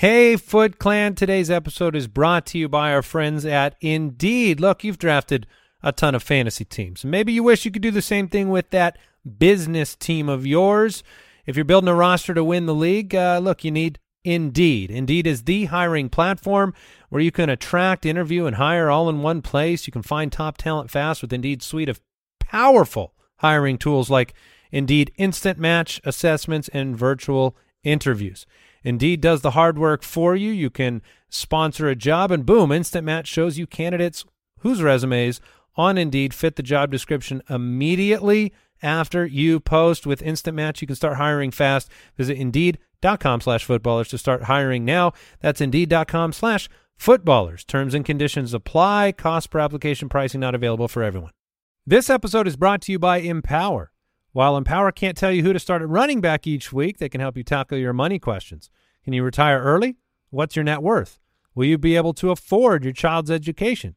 Hey, Foot Clan. Today's episode is brought to you by our friends at Indeed. Look, you've drafted a ton of fantasy teams. Maybe you wish you could do the same thing with that business team of yours. If you're building a roster to win the league, uh, look, you need Indeed. Indeed is the hiring platform where you can attract, interview, and hire all in one place. You can find top talent fast with Indeed's suite of powerful hiring tools like Indeed Instant Match assessments and virtual interviews. Indeed does the hard work for you. You can sponsor a job, and boom, Instant Match shows you candidates whose resumes on Indeed fit the job description immediately after you post. With Instant Match, you can start hiring fast. Visit Indeed.com slash footballers to start hiring now. That's Indeed.com slash footballers. Terms and conditions apply. Cost per application pricing not available for everyone. This episode is brought to you by Empower. While Empower can't tell you who to start at running back each week, they can help you tackle your money questions. Can you retire early? What's your net worth? Will you be able to afford your child's education?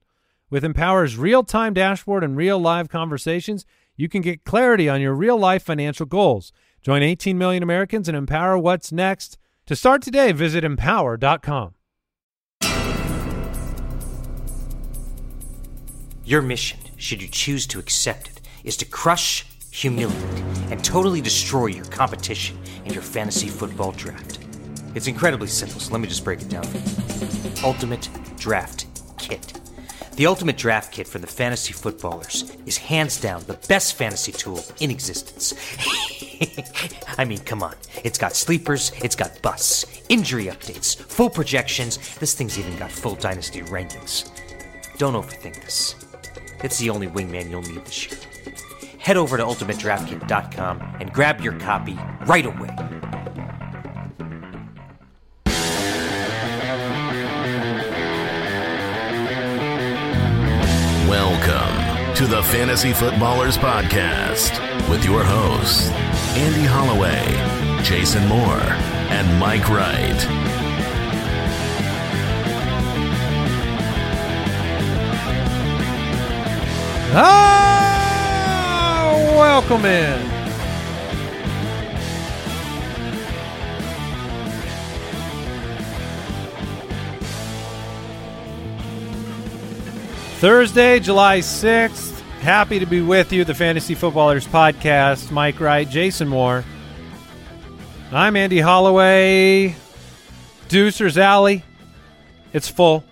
With Empower's real-time dashboard and real live conversations, you can get clarity on your real-life financial goals. Join 18 million Americans and empower what's next. To start today, visit empower.com. Your mission, should you choose to accept it, is to crush, humiliate, and totally destroy your competition in your fantasy football draft. It's incredibly simple, so let me just break it down for you. Ultimate Draft Kit. The Ultimate Draft Kit for the fantasy footballers is hands down the best fantasy tool in existence. I mean, come on. It's got sleepers, it's got busts, injury updates, full projections. This thing's even got full dynasty rankings. Don't overthink this. It's the only wingman you'll need this year. Head over to ultimatedraftkit.com and grab your copy right away. Welcome to the Fantasy Footballers Podcast with your hosts, Andy Holloway, Jason Moore, and Mike Wright. Ah, welcome in. Thursday, July 6th. Happy to be with you, the Fantasy Footballers Podcast. Mike Wright, Jason Moore. I'm Andy Holloway. Deucer's Alley. It's full.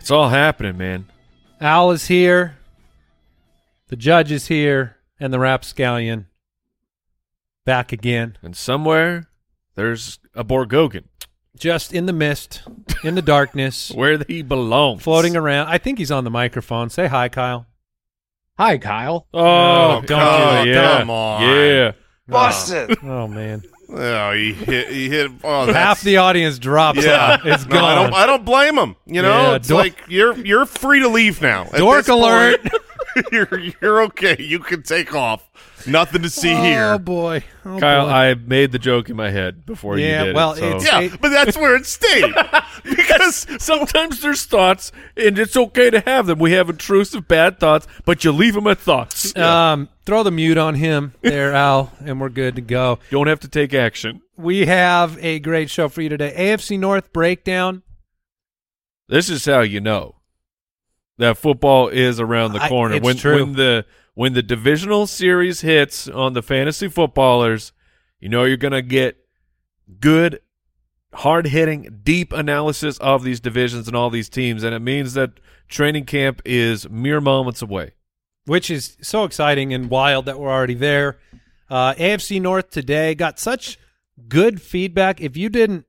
It's all happening, man. Al is here. The judge is here. And the rapscallion back again. And somewhere there's a Borgogan Just in the mist, in the darkness, where he belongs. floating around. I think he's on the microphone. Say hi, Kyle. Hi, Kyle. Oh, oh don't God, do it. yeah. Come on. Yeah. Busted. Oh, oh man. oh, he hit. He hit. Oh, Half the audience drops Yeah, out. It's No, I gone. don't. I don't blame him. You know, Yeah, it's dork- like you're you're free to leave now. Dork alert. you're you're okay. You can take off. Nothing to see Oh, here. Oh boy. Oh, Kyle, boy. I made the joke in my head before Yeah, you did well, it. so- it's- Yeah, It- but that's where it stayed because Sometimes there's thoughts, and it's okay to have them. We have intrusive bad thoughts, but you leave them at thoughts. Um, throw the mute on him there, Al, and we're good to go. Don't have to take action. We have a great show for you today. AFC North breakdown. This is how you know that football is around the I- corner. it's when true. when the when the divisional series hits on the fantasy footballers, you know you're going to get good hard hitting, deep analysis of these divisions and all these teams, and it means that training camp is mere moments away. which is so exciting and wild that we're already there. Uh, AFC North today got such good feedback. If you didn't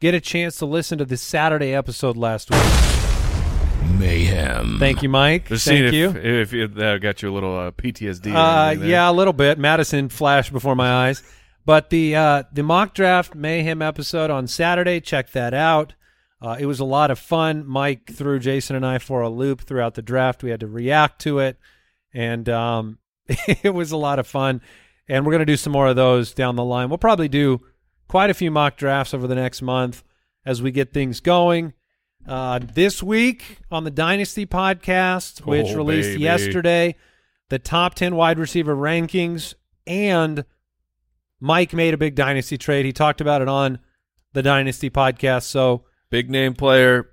get a chance to listen to the Saturday episode last week, Mayhem. thank you, Mike. Just Thank seeing if, you. if, if that got you a little uh, PTSD. Uh, yeah, a little bit. Madison flashed before my eyes, but the uh, the mock draft mayhem episode on Saturday. Check that out. Uh, it was a lot of fun. Mike threw Jason and I for a loop throughout the draft. We had to react to it, and um, it was a lot of fun. And we're going to do some more of those down the line. We'll probably do quite a few mock drafts over the next month as we get things going. Uh, this week on the Dynasty podcast, which Oh, released baby. yesterday, the top 10 wide receiver rankings, and Mike made a big Dynasty trade. He talked about it on the Dynasty podcast. So Big name player,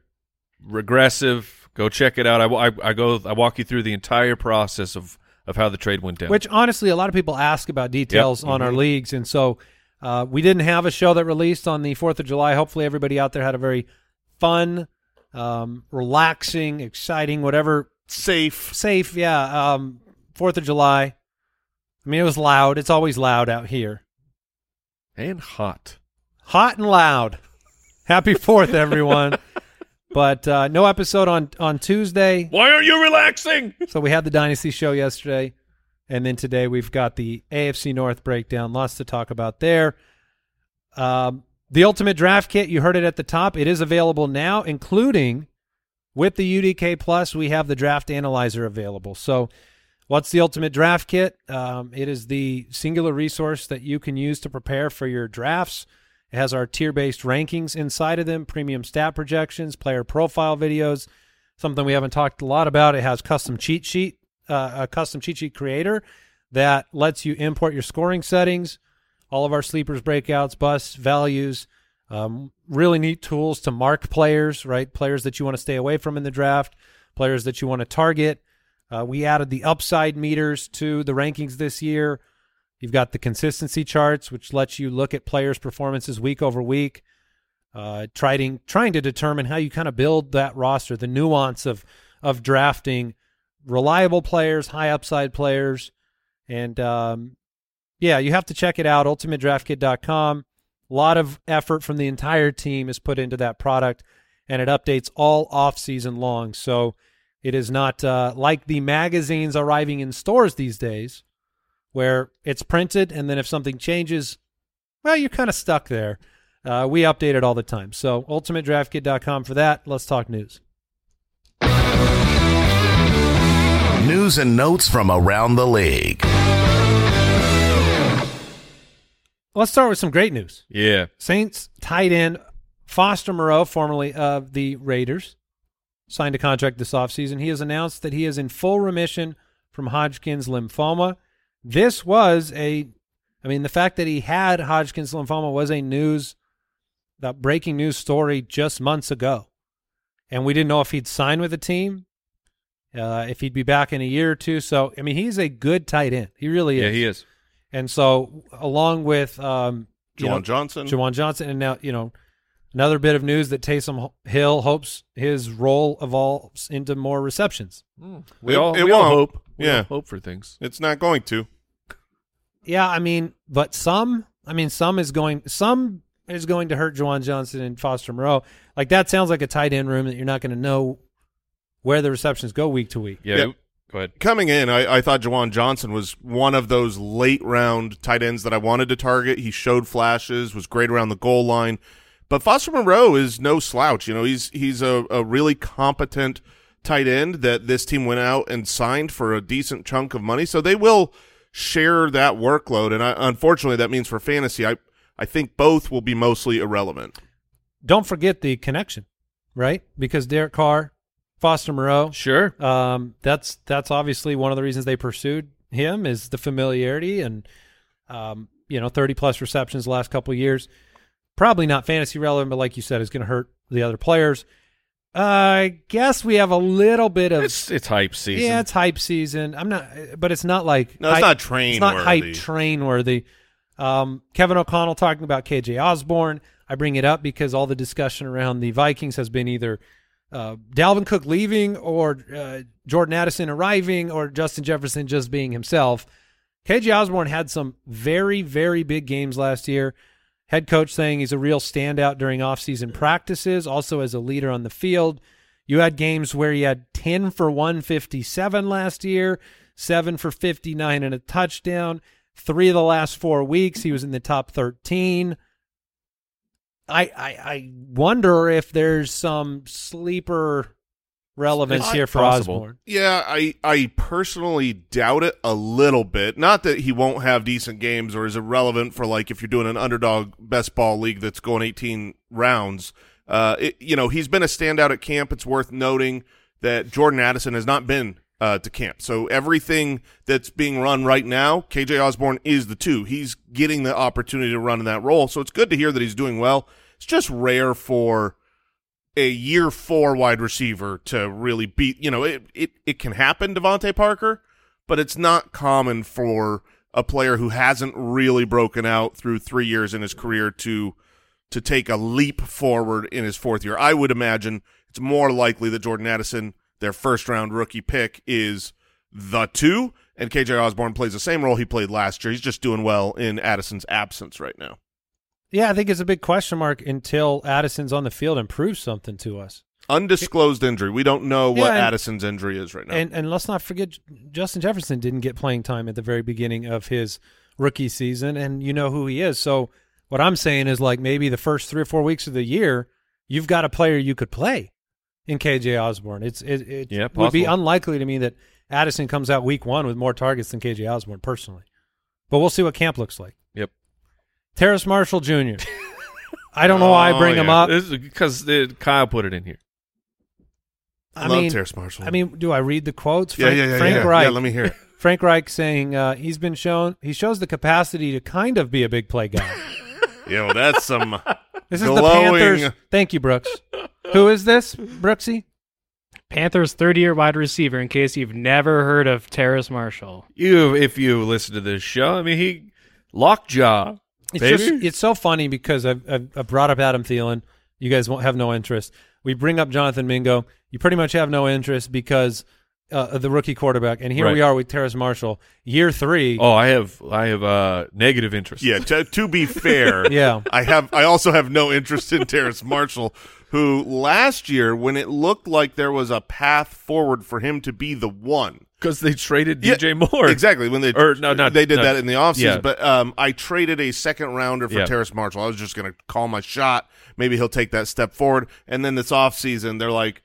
regressive. Go check it out. I, I, I go. I walk you through the entire process of of how the trade went down. Which honestly, a lot of people ask about details on our leagues, and so uh, we didn't have a show that released on the Fourth of July. Hopefully, everybody out there had a very fun, um, relaxing, exciting, whatever Safe. safe, yeah. Um, Fourth of July. I mean, it was loud. It's always loud out here. and hot. hot and loud. Happy Fourth, everyone. but uh, no episode on on Tuesday. Why aren't you relaxing? So we had the Dynasty show yesterday, and then today we've got the AFC North breakdown. Lots to talk about there. Um, the Ultimate Draft Kit, you heard it at the top. It is available now, including with the UDK Plus. We have the Draft Analyzer available. So, what's the Ultimate Draft Kit? Um, it is the singular resource that you can use to prepare for your drafts. It has our tier-based rankings inside of them, premium stat projections, player profile videos, something we haven't talked a lot about. It has custom cheat sheet, uh, a custom cheat sheet creator that lets you import your scoring settings, all of our sleepers, breakouts, busts, values. Um, really neat tools to mark players, right? Players that you want to stay away from in the draft, players that you want to target. Uh, we added the upside meters to the rankings this year. You've got the consistency charts, which lets you look at players' performances week over week, uh, trying trying to determine how you kind of build that roster, the nuance of of drafting reliable players, high upside players, and um, yeah, you have to check it out. UltimateDraftKit.com. A lot of effort from the entire team is put into that product, and it updates all off season long. So it is not uh, like the magazines arriving in stores these days, where it's printed, and then if something changes, well, you're kind of stuck there. Uh, we update it all the time. So UltimateDraftKit.com for that. Let's talk news. News and notes from around the league. Let's start with some great news. Yeah. Saints tight end Foster Moreau, formerly of the Raiders, signed a contract this offseason. He has announced that he is in full remission from Hodgkin's lymphoma. This was a, I mean, the fact that he had Hodgkin's lymphoma was a news, that breaking news story just months ago. And we didn't know if he'd sign with the team, uh, if he'd be back in a year or two. So, I mean, he's a good tight end. He really is. Yeah, he is. And so, along with um, Juwan know, Johnson. Juwan Johnson, and now you know another bit of news that Taysom Hill hopes his role evolves into more receptions. We It- all it we all won't. hope. We Yeah. all hope for things. It's not going to. Yeah, I mean, but some, I mean, some is going, some is going to hurt Juwan Johnson and Foster Moreau. Like that sounds like a tight end room that you're not going to know where the receptions go week to week. Yeah. Yeah. Go ahead. Coming in, I, I thought Juwan Johnson was one of those late round tight ends that I wanted to target. He showed flashes, was great around the goal line. But Foster Moreau is no slouch. You know, he's he's a, a really competent tight end that this team went out and signed for a decent chunk of money. So they will share that workload. And I, unfortunately, that means for fantasy, I I think both will be mostly irrelevant. Don't forget the connection, right? Because Derek Carr, Foster Moreau, Sure. Um, that's that's obviously one of the reasons they pursued him is the familiarity and um, you know, thirty plus receptions the last couple of years. Probably not fantasy relevant, but like you said, is going to hurt the other players. I guess we have a little bit of It's it's hype season. yeah, it's hype season. I'm not, but it's not like No, it's hype- not train It's not hype train worthy. Um, Kevin O'Connell talking about KJ Osborn. I bring it up because all the discussion around the Vikings has been either uh, Dalvin Cook leaving or uh, Jordan Addison arriving or Justin Jefferson just being himself. KJ Osborn had some very, very big games last year. Head coach saying he's a real standout during offseason practices, also as a leader on the field. You had games where he had 10 for 157 last year, 7 for 59 and a touchdown. Three of the last four weeks, he was in the top 13. I, I, I wonder if there's some sleeper relevance here for possible. Osborn. Yeah, I I personally doubt it a little bit. Not that he won't have decent games or is irrelevant for like if you're doing an underdog best ball league that's going 18 rounds. Uh, it, you know, he's been a standout at camp. It's worth noting that Jordan Addison has not been uh, to camp. So everything that's being run right now, KJ Osborn is the two. He's getting the opportunity to run in that role. So it's good to hear that he's doing well. It's just rare for a year four wide receiver to really beat. You know, it it it can happen, DeVante Parker, but it's not common for a player who hasn't really broken out through three years in his career to to take a leap forward in his fourth year. I would imagine it's more likely that Jordan Addison, their first round rookie pick, is the two, and KJ Osborn plays the same role he played last year. He's just doing well in Addison's absence right now. Yeah, I think it's a big question mark until Addison's on the field and proves something to us. Undisclosed injury. We don't know what Yeah, and- Addison's injury is right now. And and let's not forget Justin Jefferson didn't get playing time at the very beginning of his rookie season, and you know who he is. So what I'm saying is like maybe the first three or four weeks of the year, you've got a player you could play in KJ Osborn. It's it, it Yeah, would be unlikely to me that Addison comes out week one with more targets than KJ Osborn personally. But we'll see what camp looks like. Yep. Terrace Marshall Jr. I don't know why I Oh, bring him up. This is because uh, Kyle put it in here. I love mean, Terrace Marshall. I mean, do I read the quotes? yeah, Frank, yeah, yeah, Frank yeah. Reich. Yeah, let me hear it. Frank Reich saying uh, he's been shown he shows the capacity to kind of be a big play guy. Yo, that's some. This is the Glowing. Panthers. Thank you, Brooks. Who is this, Brooksy? Panthers' third year wide receiver, in case you've never heard of Terrace Marshall. You, if you listen to this show, I mean, he lockjaw, It's baby. just it's so funny because I've, I've, I've brought up Adam Thielen. You guys won't have no interest. We bring up Jonathan Mingo. You pretty much have no interest because uh, the rookie quarterback. And here Right. we are with Terrace Marshall, year three. oh, I have, I have uh, negative interest. Yeah, to, to be fair, Yeah. I have. I also have no interest in Terrace Marshall, who last year, when it looked like there was a path forward for him to be the one, because they traded Yeah, DJ Moore. exactly when they Or, no, not- they did not- that in the offseason. yeah. But um, I traded a second rounder for Yeah. Terrace Marshall. I was just going to call my shot. Maybe he'll take that step forward. And then this offseason, they're like,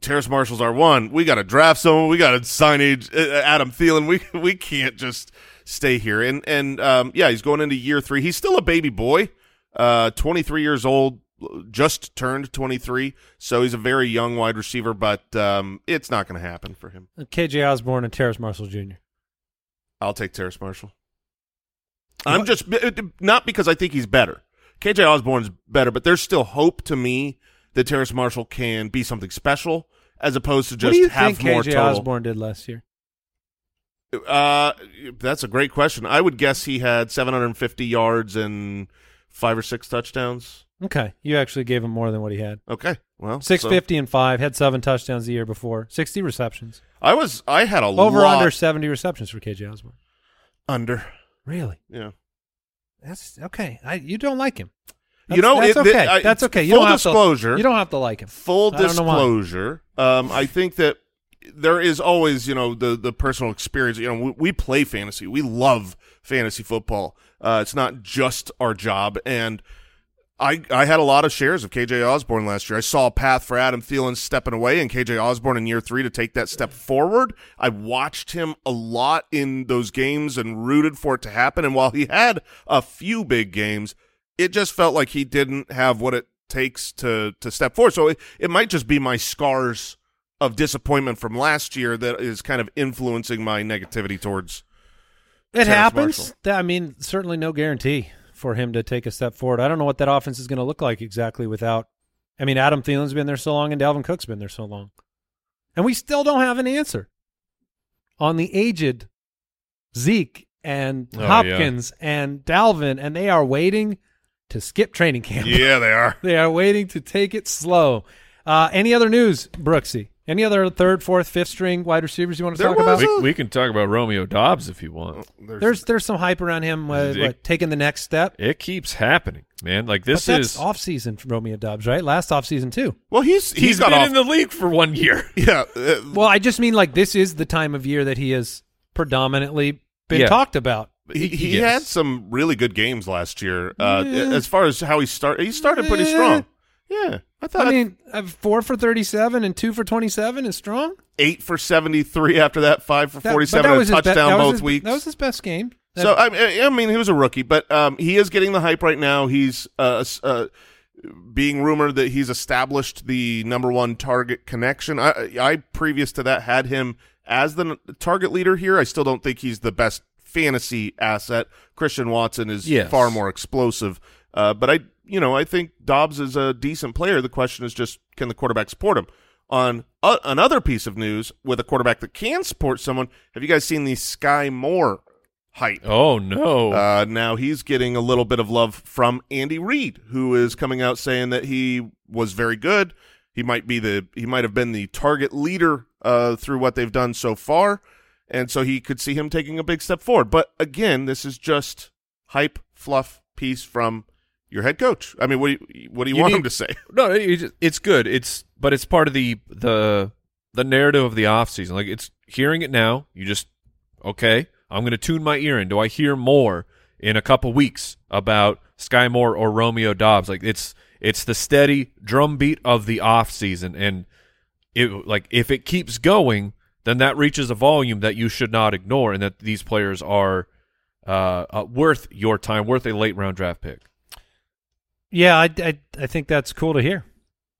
Terrace Marshall's our one. We got to draft someone. We got to sign age, uh, Adam Thielen. We we can't just stay here. And and um, yeah, he's going into year three. He's still a baby boy, uh, 23 years old, just turned 23. So he's a very young wide receiver, but um, it's not going to happen for him. KJ Osborn and Terrace Marshall Jr. I'll take Terrace Marshall. I'm just not because I think he's better. KJ Osborn's better, but there's still hope to me that Terrace Marshall can be something special as opposed to just have think more KJ total. Osborn did last year? Uh, that's a great question. I would guess he had 750 yards and five or six touchdowns. Okay, you actually gave him more than what he had. Okay, well, six fifty so- and five. Had seven touchdowns the year before. Sixty receptions. I was. I had a lot Over lot under seventy receptions for KJ Osborn. under. Really? Yeah. That's okay. I you don't like him. You know, that's it- okay. I- that's okay. You full don't have disclosure- To, you don't have to like him. full I don't know why. disclosure, um, I think that there is always, you know, the the personal experience. You know, we, we play fantasy. We love fantasy football. Uh, it's not just our job. And I I had a lot of shares of KJ Osborn last year. I saw a path for Adam Thielen stepping away and KJ Osborn in year three to take that step forward. I watched him a lot in those games and rooted for it to happen. And while he had a few big games, it just felt like he didn't have what it takes to to step forward. So it, it might just be my scars of disappointment from last year that is kind of influencing my negativity towards. It Terrace happens. Marshall. I mean, certainly no guarantee for him to take a step forward. I don't know what that offense is going to look like exactly without. I mean, Adam Thielen's been there so long, and Dalvin Cook's been there so long, and we still don't have an answer on the aged Zeke and Oh, yeah. Hopkins and Dalvin, and they are waiting to skip training camp. Yeah, they are. They are waiting to take it slow. Uh, any other news, Brooksy? Any other third, fourth, fifth string wide receivers you want to There talk about? was We, we can talk about Romeo Doubs if you want. There's there's some hype around him uh, It- what, taking the next step. It keeps happening, man. Like this but that's is off season for Romeo Doubs, right? Last off season too. well, he's he's got been off. in the league for one year. yeah, uh, Well, I just mean like this is the time of year that he has predominantly been Yeah. talked about. He, he Yes. had some really good games last year. Uh, Yeah. As far as how he started, he started pretty Yeah. strong. Yeah, I thought I mean, uh, four for thirty-seven and two for twenty-seven is strong. eight for seventy-three after that, five for That- forty-seven, and a be- touchdown was both his- weeks. That was his best game. So I, I mean, he was a rookie, but um, he is getting the hype right now. He's uh, uh, being rumored that he's established the number one target connection. I, I previous to that had him as the target leader here. I still don't think he's the best fantasy asset. Christian Watson is Yes. far more explosive. Uh, but I, you know, I think Doubs is a decent player. The question is just can the quarterback support him? On uh, another piece of news with a quarterback that can support someone, have you guys seen the Skyy Moore hype? Oh no. Uh, now he's getting a little bit of love from Andy Reid, who is coming out saying that he was very good. He might be the he might have been the target leader uh, through what they've done so far, and so he could see him taking a big step forward. But again, this is just hype fluff piece from your head coach. I mean, what do you, what do you, You want need- him to say? No, it's good. It's but it's part of the the the narrative of the off season. Like it's hearing it now. You just okay. I'm going to tune my ear in. Do I hear more in a couple weeks about Skyy Moore or Romeo Doubs? Like it's it's the steady drumbeat of the off season, and it like if it keeps going, then that reaches a volume that you should not ignore, and that these players are uh, uh, worth your time, worth a late round draft pick. Yeah, I, I, I think that's cool to hear.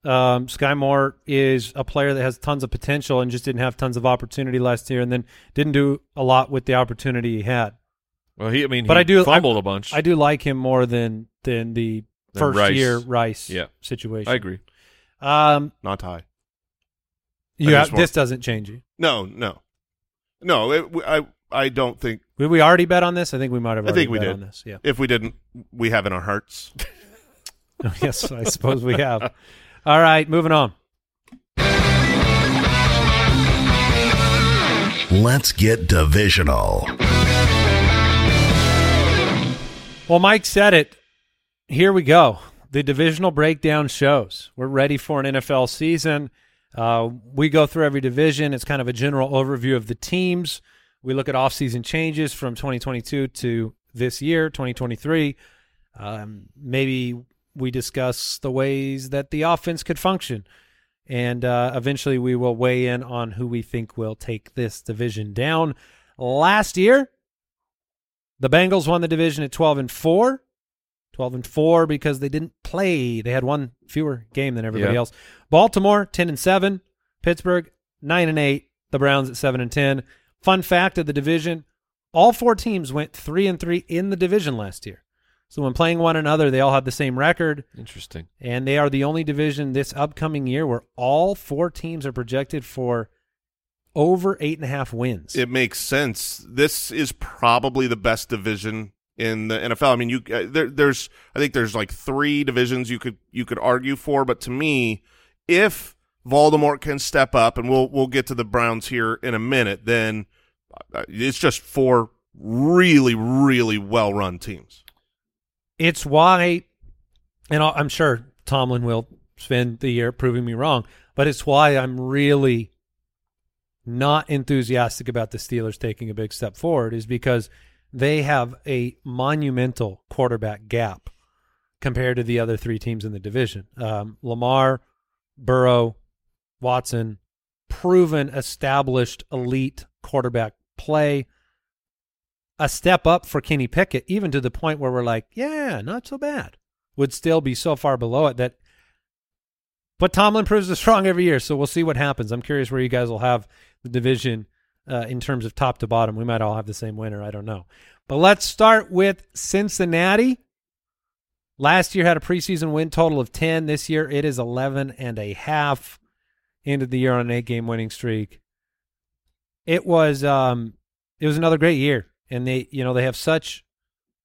Um, Skyy Moore is a player that has tons of potential and just didn't have tons of opportunity last year, and then didn't do a lot with the opportunity he had. Well, he I mean, But he I do- fumbled a bunch. I do like him more than than the Than first Rice. year Rice Yeah. situation. I agree. Um, Not high. you have, this doesn't change you. No, no, no. It, I I don't think Did we already bet on this? I think we might have. I think we bet did. on this. Yeah. if we didn't, we have in our hearts. Oh, yes, I suppose we have. All right, moving on. Let's get divisional. Well, Mike said it. Here we go. The divisional breakdown shows. We're ready for an NFL season. Uh, we go through every division. It's kind of a general overview of the teams. We look at offseason changes from 2022 to this year, 2023. Um, maybe we discuss the ways that the offense could function. And uh, eventually we will weigh in on who we think will take this division down. Last year, the Bengals won the division at 12 and 4. 12 and 4 because they didn't play. They had one fewer game than everybody Yeah. else. Baltimore 10 and 7, Pittsburgh 9 and 8, the Browns at 7 and 10. Fun fact of the division, all four teams went 3 and 3 in the division last year. So when playing one another, they all had the same record Interesting. and they are the only division this upcoming year where all four teams are projected for over eight and a half wins. It makes sense. This is probably the best division in the NFL. I mean, you uh, there, there's I think there's like three divisions you could you could argue for, but to me, if Voldemort can step up, and we'll we'll get to the Browns here in a minute, then uh, it's just four really really well run teams. it's why, and I'm sure Tomlin will spend the year proving me wrong, but it's why I'm really not enthusiastic about the Steelers taking a big step forward is because they have a monumental quarterback gap compared to the other three teams in the division. Um, Lamar, Burrow, Watson, proven, established, elite quarterback play. A step up for Kenny Pickett, even to the point where we're like, yeah, not so bad. Would still be so far below it that. But Tomlin proves us wrong every year, so we'll see what happens. I'm curious where you guys will have the division uh, in terms of top to bottom. We might all have the same winner. I don't know. But let's start with Cincinnati. Last year had a preseason win total of 10. This year it is 11 and a half. Ended the year on an eight game winning streak. It was um it was another great year. And they you know, they have such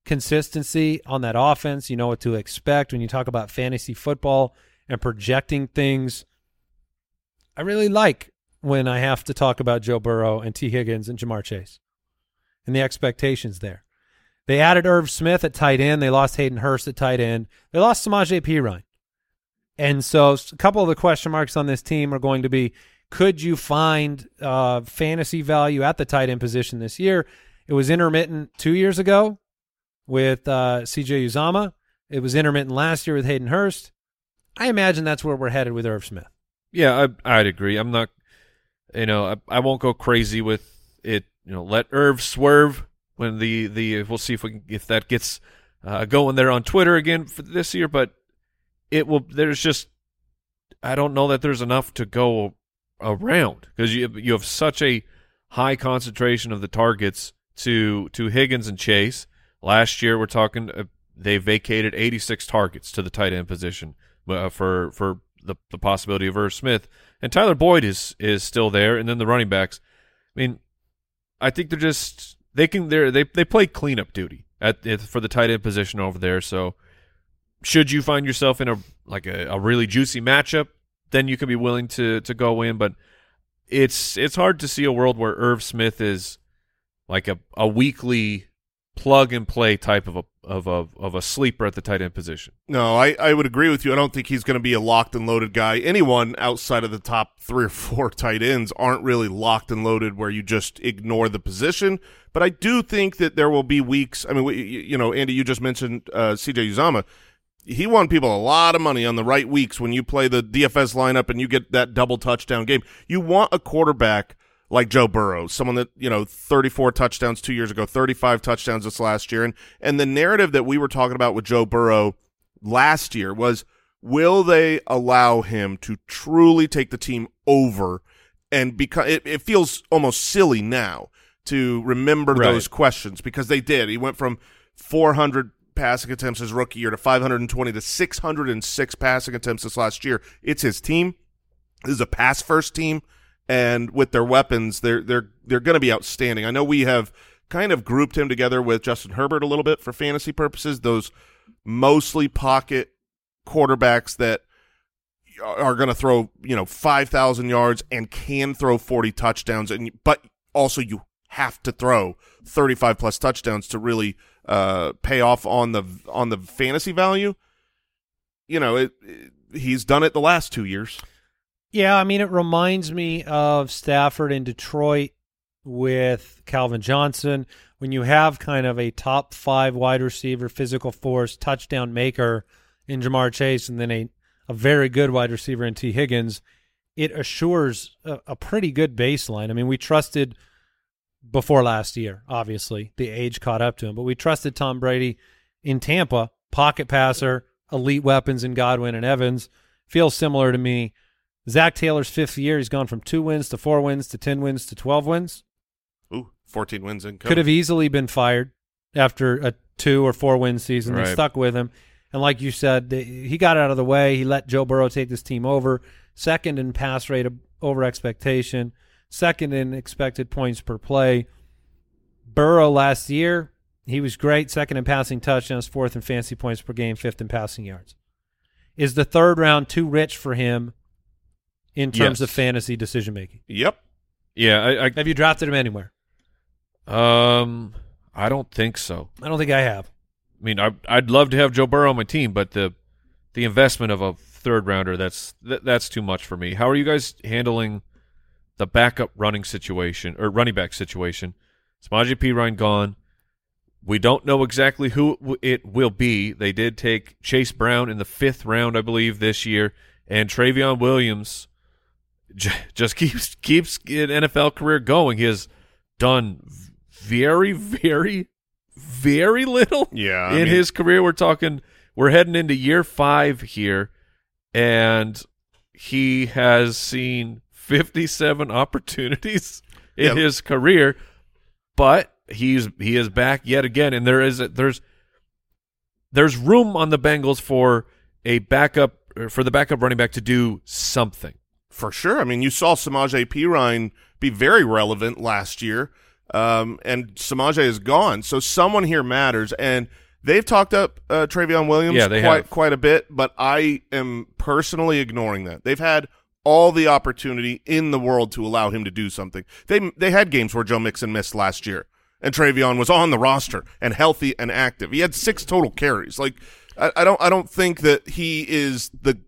consistency on that offense. You know what to expect when you talk about fantasy football and projecting things. I really like when I have to talk about Joe Burrow and Tee Higgins and Ja'Marr Chase and the expectations there. They added Irv Smith at tight end. They lost Hayden Hurst at tight end. They lost Samaje Perine. And so a couple of the question marks on this team are going to be, could you find uh, fantasy value at the tight end position this year? It was intermittent two years ago with uh, CJ Uzomah. It was intermittent last year with Hayden Hurst. I imagine that's where we're headed with Irv Smith. Yeah, I, I'd agree. I'm not, you know, I, I won't go crazy with it. You know, let Irv swerve when the the we'll see if we can, if that gets uh, going there on Twitter again for this year. But it will. There's just I don't know that there's enough to go around because you you have such a high concentration of the targets to to Higgins and Chase. Last year, we're talking uh, they vacated 86 targets to the tight end position uh, for for the the possibility of Irv Smith, and Tyler Boyd is is still there, and then the running backs. I mean, I think they're just they can they they they play cleanup duty at for the tight end position over there. So, should you find yourself in a like a, a really juicy matchup, then you can be willing to to go in, but it's it's hard to see a world where Irv Smith is like a, a weekly plug and play type of a of a of a sleeper at the tight end position. No, I, I would agree with you. I don't think he's going to be a locked and loaded guy. Anyone outside of the top three or four tight ends aren't really locked and loaded where you just ignore the position. But I do think that there will be weeks. I mean, we, you know, Andy, you just mentioned uh, CJ Uzomah. He won people a lot of money on the right weeks when you play the DFS lineup and you get that double touchdown game. You want a quarterback – like Joe Burrow, someone that, you know, 34 touchdowns two years ago, 35 touchdowns this last year. And, and the narrative that we were talking about with Joe Burrow last year was, will they allow him to truly take the team over? And because it, it feels almost silly now to remember Right. those questions because they did. He went from 400 passing attempts his rookie year to 520 to 606 passing attempts this last year. It's his team. This is a pass first team and with their weapons, they're they're they're going to be outstanding. I know we have kind of grouped him together with Justin Herbert a little bit for fantasy purposes. Those mostly pocket quarterbacks that are going to throw you know five thousand yards and can throw forty touchdowns, and but also you have to throw thirty five plus touchdowns to really uh, pay off on the on the fantasy value. You know, it, it, he's done it the last two years. Yeah, I mean, it reminds me of Stafford in Detroit with Calvin Johnson. When you have kind of a top five wide receiver, physical force, touchdown maker in Ja'Marr Chase, and then a, a very good wide receiver in Tee Higgins, it assures a, a pretty good baseline. I mean, we trusted before last year, obviously, the age caught up to him, but we trusted Tom Brady in Tampa, pocket passer, elite weapons in Godwin and Evans. Feels similar to me. Zac Taylor's fifth year, he's gone from two wins to four wins to 10 wins to 12 wins. Ooh, 14 wins in. Could have easily been fired after a two or four win season. They stuck with him. And like you said, he got out of the way. He let Joe Burrow take this team over. Second in pass rate over expectation. Second in expected points per play. Burrow last year, he was great. Second in passing touchdowns, fourth in fantasy points per game, fifth in passing yards. Is the third round too rich for him in terms Yes. of fantasy decision making? Yep. Yeah, I, Have you drafted him anywhere? I um I don't think so. I don't think I have. I mean, I, I'd love to have Joe Burrow on my team, but the the investment of a third rounder that's that, that's too much for me. How are you guys handling the backup running situation or running back situation? Samaje Perine gone. We don't know exactly who it will be. They did take Chase Brown in the fifth round, I believe, this year, and Trayveon Williams just keeps keeps an NFL career going. He has done very, very, very little Yeah. I in mean- his career. We're talking, we're heading into year five here, and he has seen 57 opportunities in Yeah. his career, but he's he is back yet again, and there is there's there's room on the Bengals for a backup for the backup running back to do something. For sure. I mean, you saw Samaje Perine be very relevant last year, um, and Samaje is gone. So someone here matters, and they've talked up uh, Trayveon Williams Yeah, quite have. quite a bit, but I am personally ignoring that. They've had all the opportunity in the world to allow him to do something. They they had games where Joe Mixon missed last year, and Trayveon was on the roster and healthy and active. He had six total carries. Like I, I don't I don't think that he is the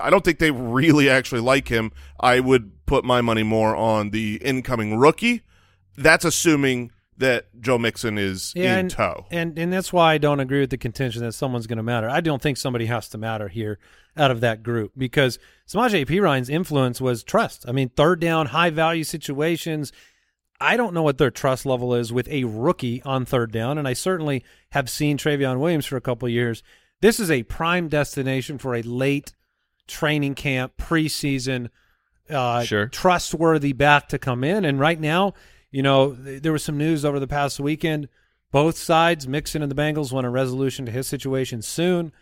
I don't think they really actually like him. I would put my money more on the incoming rookie. That's assuming that Joe Mixon is in and, tow. And and that's why I don't agree with the contention that someone's going to matter. I don't think somebody has to matter here out of that group because Samaje Perine's influence was trust. I mean, third down, high value situations. I don't know what their trust level is with a rookie on third down, and I certainly have seen Trayveon Williams for a couple of years. This is a prime destination for a late training camp, preseason, uh, Sure. trustworthy back to come in. And right now, you know, th- there was some news over the past weekend. Both sides, Mixon and the Bengals, want a resolution to his situation soon.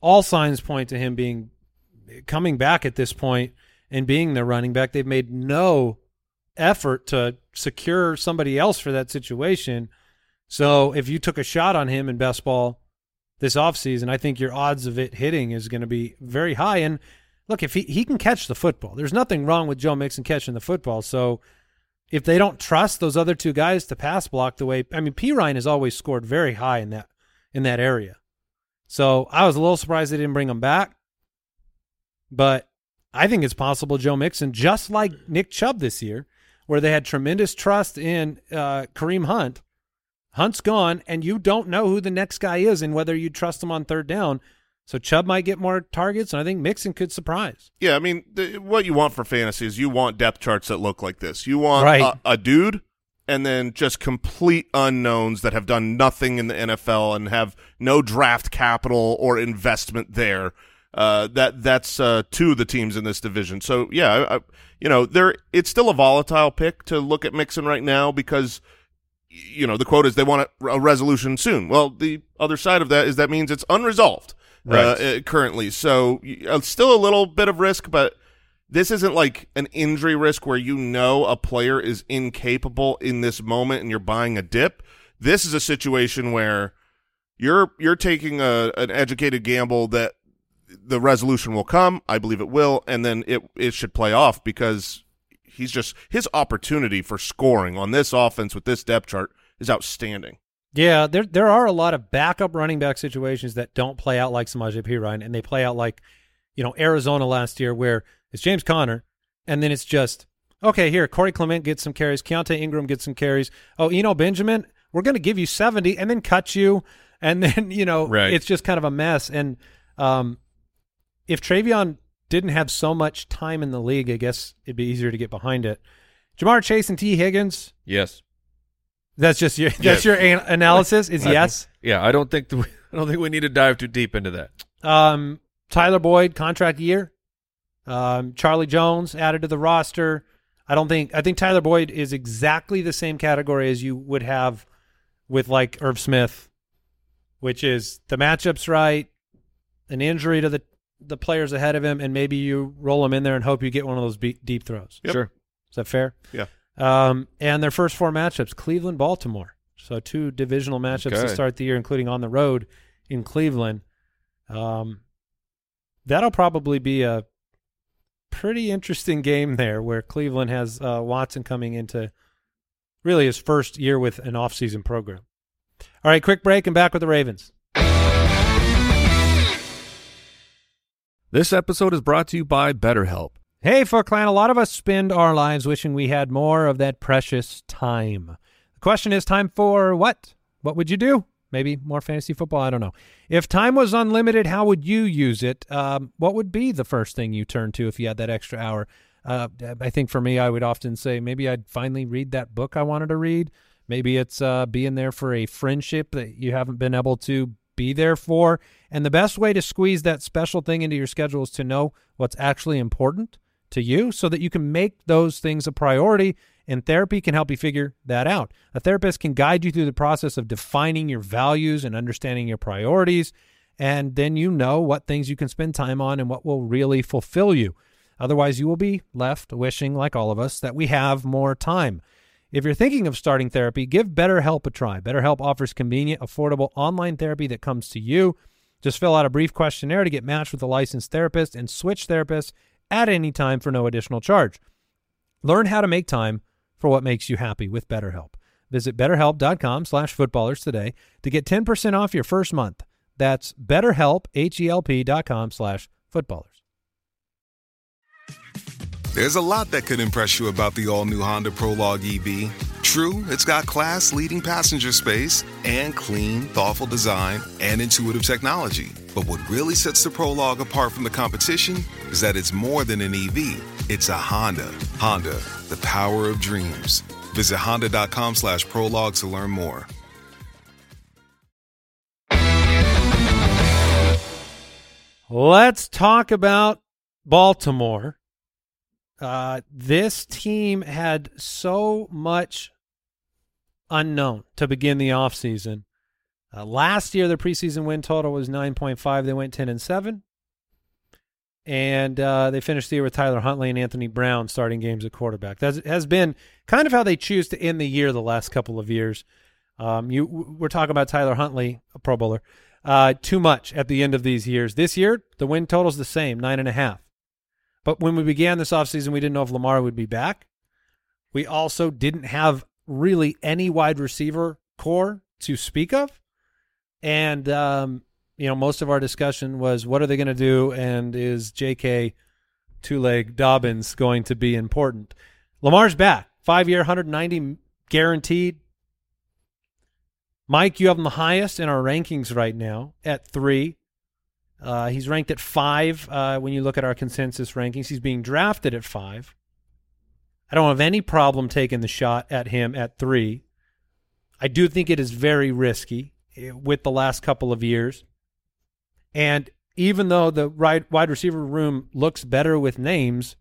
All signs point to him being coming back at this point and being the running back. They've made no effort to secure somebody else for that situation. So if you took a shot on him in best ball this offseason, I think your odds of it hitting is going to be very high. And look, if he, he can catch the football, there's nothing wrong with Joe Mixon catching the football. So if they don't trust those other two guys to pass block the way I mean Perine has always scored very high in that in that area. So I was a little surprised they didn't bring him back. But I think it's possible Joe Mixon, just like Nick Chubb this year, where they had tremendous trust in uh, Kareem Hunt. Hunt's gone, and you don't know who the next guy is and whether you trust him on third down. So Chubb might get more targets, and I think Mixon could surprise. Yeah, I mean, the, what you want for fantasy is you want depth charts that look like this. You want Right. a, a dude and then just complete unknowns that have done nothing in the NFL and have no draft capital or investment there. Uh, that that's uh, two of the teams in this division. So yeah, I, I, you know, there it's still a volatile pick to look at Mixon right now because you know the quote is they want a, resolution soon. Well, the other side of that is that means it's unresolved uh, Right. uh, currently. So uh, still a little bit of risk, but this isn't like an injury risk where you know a player is incapable in this moment and you're buying a dip. This is a situation where you're you're taking a an educated gamble that the resolution will come. I believe it will, and then it it should play off because he's just his opportunity for scoring on this offense with this depth chart is outstanding. Yeah, there there are a lot of backup running back situations that don't play out like Samaje Perine, and they play out like, you know, Arizona last year, where it's James Conner, and then it's just okay. Here, Corey Clement gets some carries, Keaontay Ingram gets some carries. Oh, Eno Benjamin, we're going to give you seventy, and then cut you, and then you know, Right. it's just kind of a mess. And um, if Travion didn't have so much time in the league, I guess it'd be easier to get behind it. Ja'Marr Chase and Tee Higgins. Yes. That's just your that's Yes. your an- analysis. Is I- yes. Yeah, I don't think that we, I don't think we need to dive too deep into that. Um, Tyler Boyd contract year. Um, Charlie Jones added to the roster. I don't think I think Tyler Boyd is exactly the same category as you would have with like Irv Smith, which is the matchups right, an injury to the the players ahead of him, and maybe you roll him in there and hope you get one of those be- deep throws. Yep. Sure. Is that fair? Yeah. Um, and their first four matchups: Cleveland, Baltimore. So two divisional matchups to start the year, including on the road in Cleveland. Um, that'll probably be a pretty interesting game there, where Cleveland has uh, Watson coming into really his first year with an off-season program. All right, quick break and back with the Ravens. This episode is brought to you by BetterHelp. Hey, Foot Clan, a lot of us spend our lives wishing we had more of that precious time. The question is time for what? What would you do? Maybe more fantasy football? I don't know. If time was unlimited, how would you use it? Um, what would be the first thing you turn to if you had that extra hour? Uh, I think for me, I would often say maybe I'd finally read that book I wanted to read. Maybe it's uh, being there for a friendship that you haven't been able to be there for. And the best way to squeeze that special thing into your schedule is to know what's actually important to you so that you can make those things a priority. And therapy can help you figure that out. A therapist can guide you through the process of defining your values and understanding your priorities. And then you know what things you can spend time on and what will really fulfill you. Otherwise, you will be left wishing, like all of us, that we have more time. If you're thinking of starting therapy, give BetterHelp a try. BetterHelp offers convenient, affordable online therapy that comes to you. Just fill out a brief questionnaire to get matched with a licensed therapist and switch therapists at any time for no additional charge. Learn how to make time for what makes you happy with BetterHelp. Visit betterhelp.com slash footballers today to get 10% off your first month. That's betterhelp, H-E-L-P dot com slash footballers. There's a lot that could impress you about the all new Honda Prologue EV. True, it's got class leading passenger space and clean, thoughtful design and intuitive technology. But what really sets the Prologue apart from the competition is that it's more than an EV, it's a Honda. Honda, the power of dreams. Visit honda.com slash prologue to learn more. Let's talk about Baltimore. Uh, this team had so much unknown to begin the offseason. Uh, last year, their preseason win total was 9.5. They went 10 and 7. And uh, they finished the year with Tyler Huntley and Anthony Brown starting games at quarterback. That has been kind of how they choose to end the year the last couple of years. Um, you, we're talking about Tyler Huntley, a Pro Bowler, uh, too much at the end of these years. This year, the win total's the same, nine and a half. But when we began this offseason, we didn't know if Lamar would be back. We also didn't have really any wide receiver core to speak of. And, um, you know, most of our discussion was what are they going to do? And is J.K. two leg Dobbins going to be important? Lamar's back. Five year, 190 guaranteed. Mike, you have him the highest in our rankings right now at three. Uh, he's ranked at five uh, when you look at our consensus rankings. He's being drafted at five. I don't have any problem taking the shot at him at three. I do think it is very risky eh, with the last couple of years. And even though the wide receiver room looks better with names,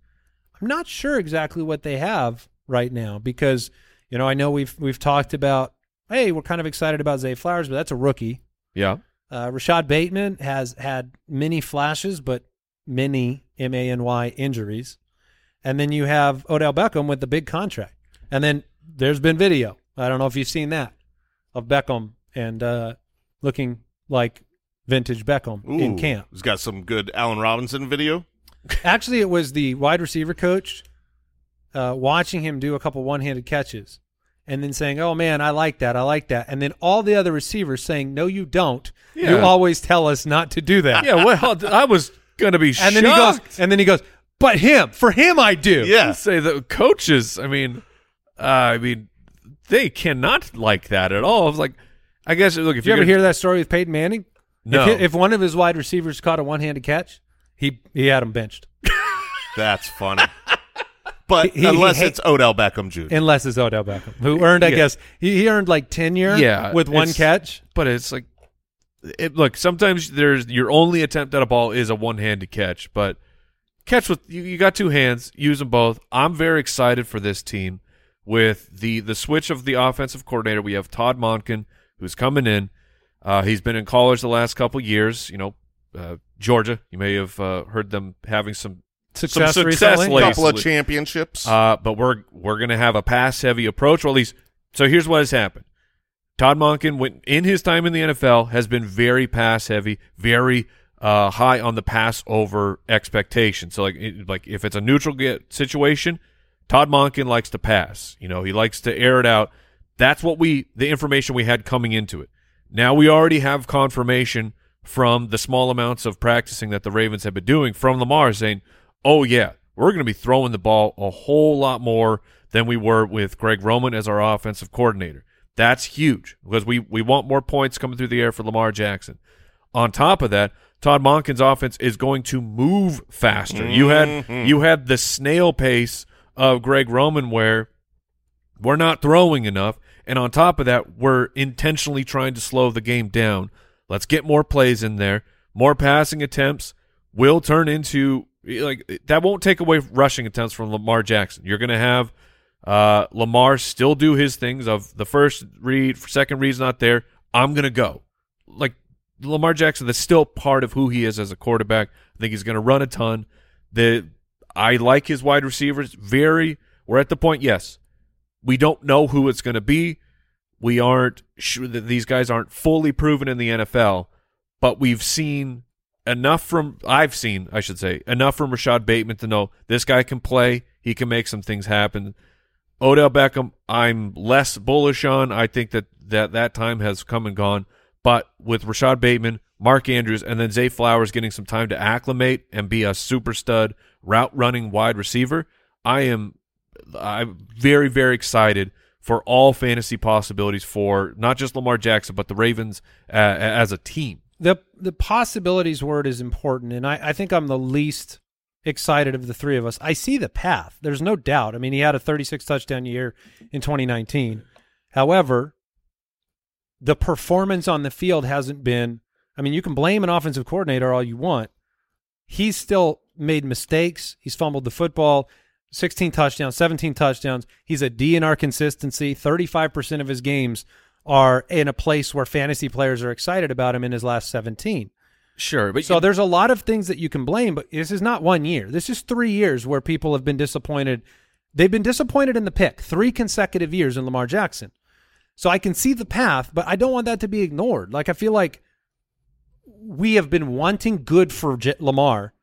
I'm not sure exactly what they have right now because you know I know we've we've talked about hey we're kind of excited about Zay Flowers, but that's a rookie. Yeah. Uh, Rashod Bateman has had many flashes, but many M A N Y injuries, and then you have Odell Beckham with the big contract, and then there's been video. I don't know if you've seen that of Beckham and uh, looking like vintage Beckham in camp. He's got some good Allen Robinson video. Actually, it was the wide receiver coach uh, watching him do a couple one-handed catches and then saying, "Oh man, I like that. I like that." And then all the other receivers saying, "No, you don't. You always tell us not to do that." Yeah, well, I was going to be and then he goes, shocked. and then he goes, "But him, for him, I do." Yeah. say the coaches. I mean, uh, I mean, they cannot like that at all. I was like, I guess look if Did you ever gonna- hear that story with Peyton Manning? No. If, if one of his wide receivers caught a one-handed catch, he he had him benched. That's funny. But He- he- unless he- it's Odell Beckham Jr. Unless it's Odell Beckham, who earned, I Yeah. guess, he, he earned like tenure Yeah, with one catch. but it's like, it, look, sometimes there's your only attempt at a ball is a one-handed catch, but catch with you, you got two hands, use them both. I'm very excited for this team with the the switch of the offensive coordinator. We have Todd Monken who's coming in. Uh, he's been in college the last couple years. You know, uh, Georgia. You may have uh, heard them having some Success, some success recently. lately. couple of championships. Uh, but we're we're gonna have a pass heavy approach, or at least. So here's what has happened. Todd Monken, went, in his time in the NFL, has been very pass heavy, very uh, high on the pass over expectation. So like it, like if it's a neutral get situation, Todd Monken likes to pass. You know, he likes to air it out. That's what we the information we had coming into it. Now we already have confirmation from the small amounts of practicing that the Ravens have been doing from Lamar saying, "Oh yeah, we're going to be throwing the ball a whole lot more than we were with Greg Roman as our offensive coordinator." That's huge because we we want more points coming through the air for Lamar Jackson. On top of that, Todd Monken's offense is going to move faster. You had mm-hmm. you had the snail pace of Greg Roman where we're not throwing enough, and on top of that, we're intentionally trying to slow the game down. Let's get more plays in there. More passing attempts will turn into like that won't take away rushing attempts from Lamar Jackson. You're going to have uh, Lamar still do his things of the first read, second read's not there. I'm going to go. Like Lamar Jackson, that's still part of who he is as a quarterback. I think he's going to run a ton. The I like his wide receivers. Very, we're at the point. Yes, we don't know who it's going to be. We aren't sure that these guys aren't fully proven in the NFL, but we've seen enough from I've seen, I should say, enough from Rashod Bateman to know this guy can play. He can make some things happen. Odell Beckham, I'm less bullish on. I think that that, that time has come and gone. But with Rashod Bateman, Mark Andrews, and then Zay Flowers getting some time to acclimate and be a super stud route running wide receiver, I am I'm very very excited for all fantasy possibilities for not just Lamar Jackson but the Ravens uh, as a team. The the possibilities word is important, and I, I think I'm the least excited of the three of us. I see the path. There's no doubt. I mean, he had a 36 touchdown year in 2019. However, the performance on the field hasn't been. I mean, you can blame an offensive coordinator all you want. He's still made mistakes. He's fumbled the football. 16 touchdowns, 17 touchdowns. He's a DNR consistency. 35% of his games are in a place where fantasy players are excited about him in his last 17. Sure, but So you- there's a lot of things that you can blame, but this is not one year. This is three years where people have been disappointed. They've been disappointed in the pick, three consecutive years in Lamar Jackson. So I can see the path, but I don't want that to be ignored. Like I feel like we have been wanting good for J- Lamar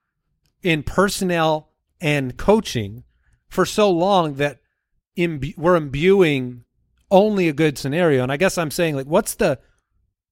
in personnel and coaching for so long that imbu- we're imbuing only a good scenario. And I guess I'm saying like, what's the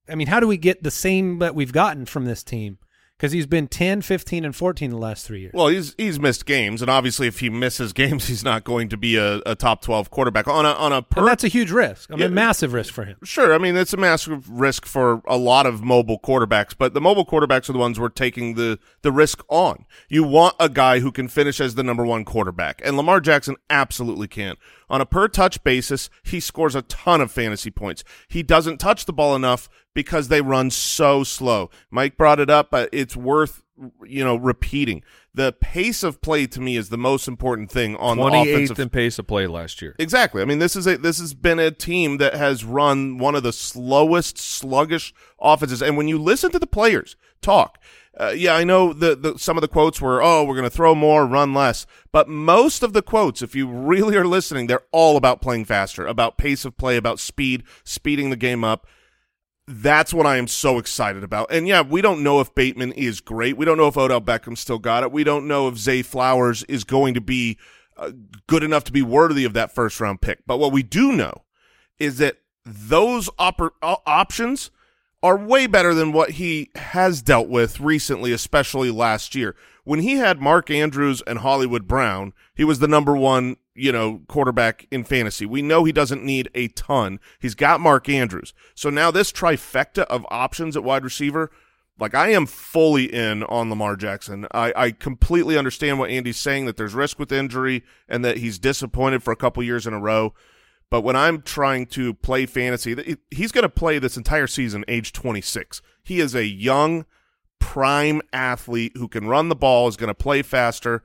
I mean, how do we get the same that we've gotten from this team? Because he's been 10, 15, and 14 the last three years. Well, he's he's missed games, and obviously, if he misses games, he's not going to be a, a top twelve quarterback on a on a per. and that's a huge risk. I mean, Yeah. massive risk for him. Sure, I mean it's a massive risk for a lot of mobile quarterbacks, but the mobile quarterbacks are the ones we're taking the the risk on. You want a guy who can finish as the number one quarterback, and Lamar Jackson absolutely can't. On a per touch basis, he scores a ton of fantasy points. He doesn't touch the ball enough because they run so slow. Mike brought it up, but it's worth you know repeating. The pace of play to me is the most important thing on the offensive in pace of play last year. Exactly. I mean, this is a this has been a team that has run one of the slowest, sluggish offenses. And when you listen to the players talk, uh, yeah, I know the, the some of the quotes were, "Oh, we're going to throw more, run less," but most of the quotes, if you really are listening, they're all about playing faster, about pace of play, about speed, speeding the game up. That's what I am so excited about. And yeah, we don't know if Bateman is great. We don't know if Odell Beckham still got it. We don't know if Zay Flowers is going to be uh, good enough to be worthy of that first round pick. But what we do know is that those uh, options are way better than what he has dealt with recently, especially last year. When he had Mark Andrews and Hollywood Brown, he was the number one, you know, quarterback in fantasy. We know he doesn't need a ton. He's got Mark Andrews. So now this trifecta of options at wide receiver, like I am fully in on Lamar Jackson. I, I completely understand what Andy's saying that there's risk with injury and that he's disappointed for a couple years in a row. But when I'm trying to play fantasy, he's going to play this entire season age 26. He is a young, prime athlete who can run the ball, is going to play faster.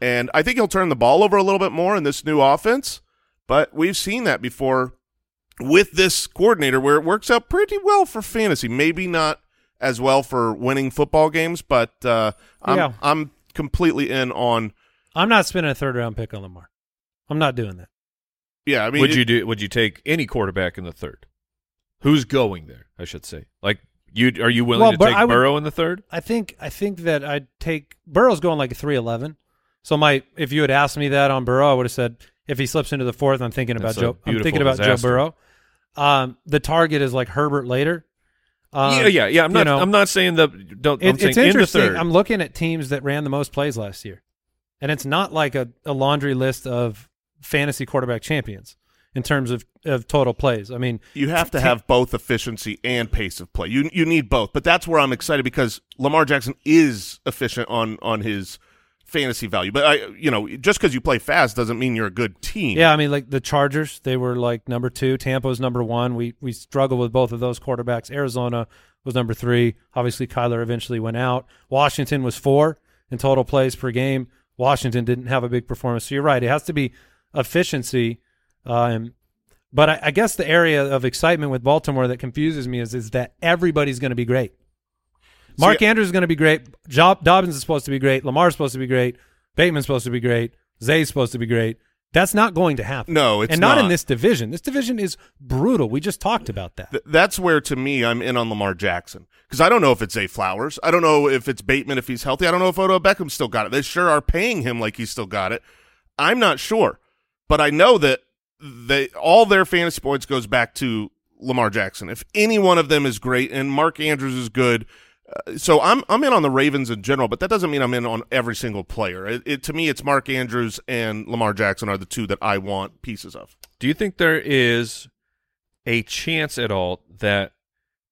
And I think he'll turn the ball over a little bit more in this new offense. But we've seen that before with this coordinator where it works out pretty well for fantasy. Maybe not as well for winning football games, but uh, I'm, Yeah. I'm completely in on. I'm not spending a third round pick on Lamar. I'm not doing that. Yeah, I mean, would it- you do? Would you take any quarterback in the third? Who's going there? I should say. Like you, are you willing Well, to but take I would- Burrow in the third? I think I think that I'd take Burrow's going like a three eleven. So my if you had asked me that on Burrow, I would have said if he slips into the fourth, I'm thinking about That's Joe. I'm thinking about disaster. Joe Burrow. Um, the target is like Herbert later. Um, yeah, yeah, yeah. I'm you not. know, I'm not saying the. Don't. I'm It, saying it's in the interesting. third. I'm looking at teams that ran the most plays last year, and it's not like a, a laundry list of fantasy quarterback champions in terms of, of total plays. I mean, You have to have both efficiency and pace of play. You you need both, but that's where I'm excited because Lamar Jackson is efficient on on his fantasy value. But I, you know, just because you play fast doesn't mean you're a good team. Yeah, I mean, like the Chargers, they were like number two. Tampa's number one. We we struggled with both of those quarterbacks. Arizona was number three. Obviously, Kyler eventually went out. Washington was four in total plays per game. Washington didn't have a big performance. So you're right. It has to be efficiency. Um, but I, I guess the area of excitement with Baltimore that confuses me is is that everybody's going to be great. Mark See, Andrews is going to be great. Job, Dobbins is supposed to be great. Lamar's supposed to be great. Bateman's supposed to be great. Zay's supposed to be great. That's not going to happen. No, it's and not, in this division. This division is brutal. We just talked about that. Th- that's where to me I'm in on Lamar Jackson because I don't know if it's Zay Flowers. I don't know if it's Bateman if he's healthy. I don't know if Odell Beckham still got it. They sure are paying him like he's still got it. I'm not sure, but I know that they all their fantasy points goes back to Lamar Jackson. If any one of them is great and Mark Andrews is good. Uh, so I'm I'm in on the Ravens in general, but that doesn't mean I'm in on every single player. It, it to me, it's Mark Andrews and Lamar Jackson are the two that I want pieces of. Do you think there is a chance at all that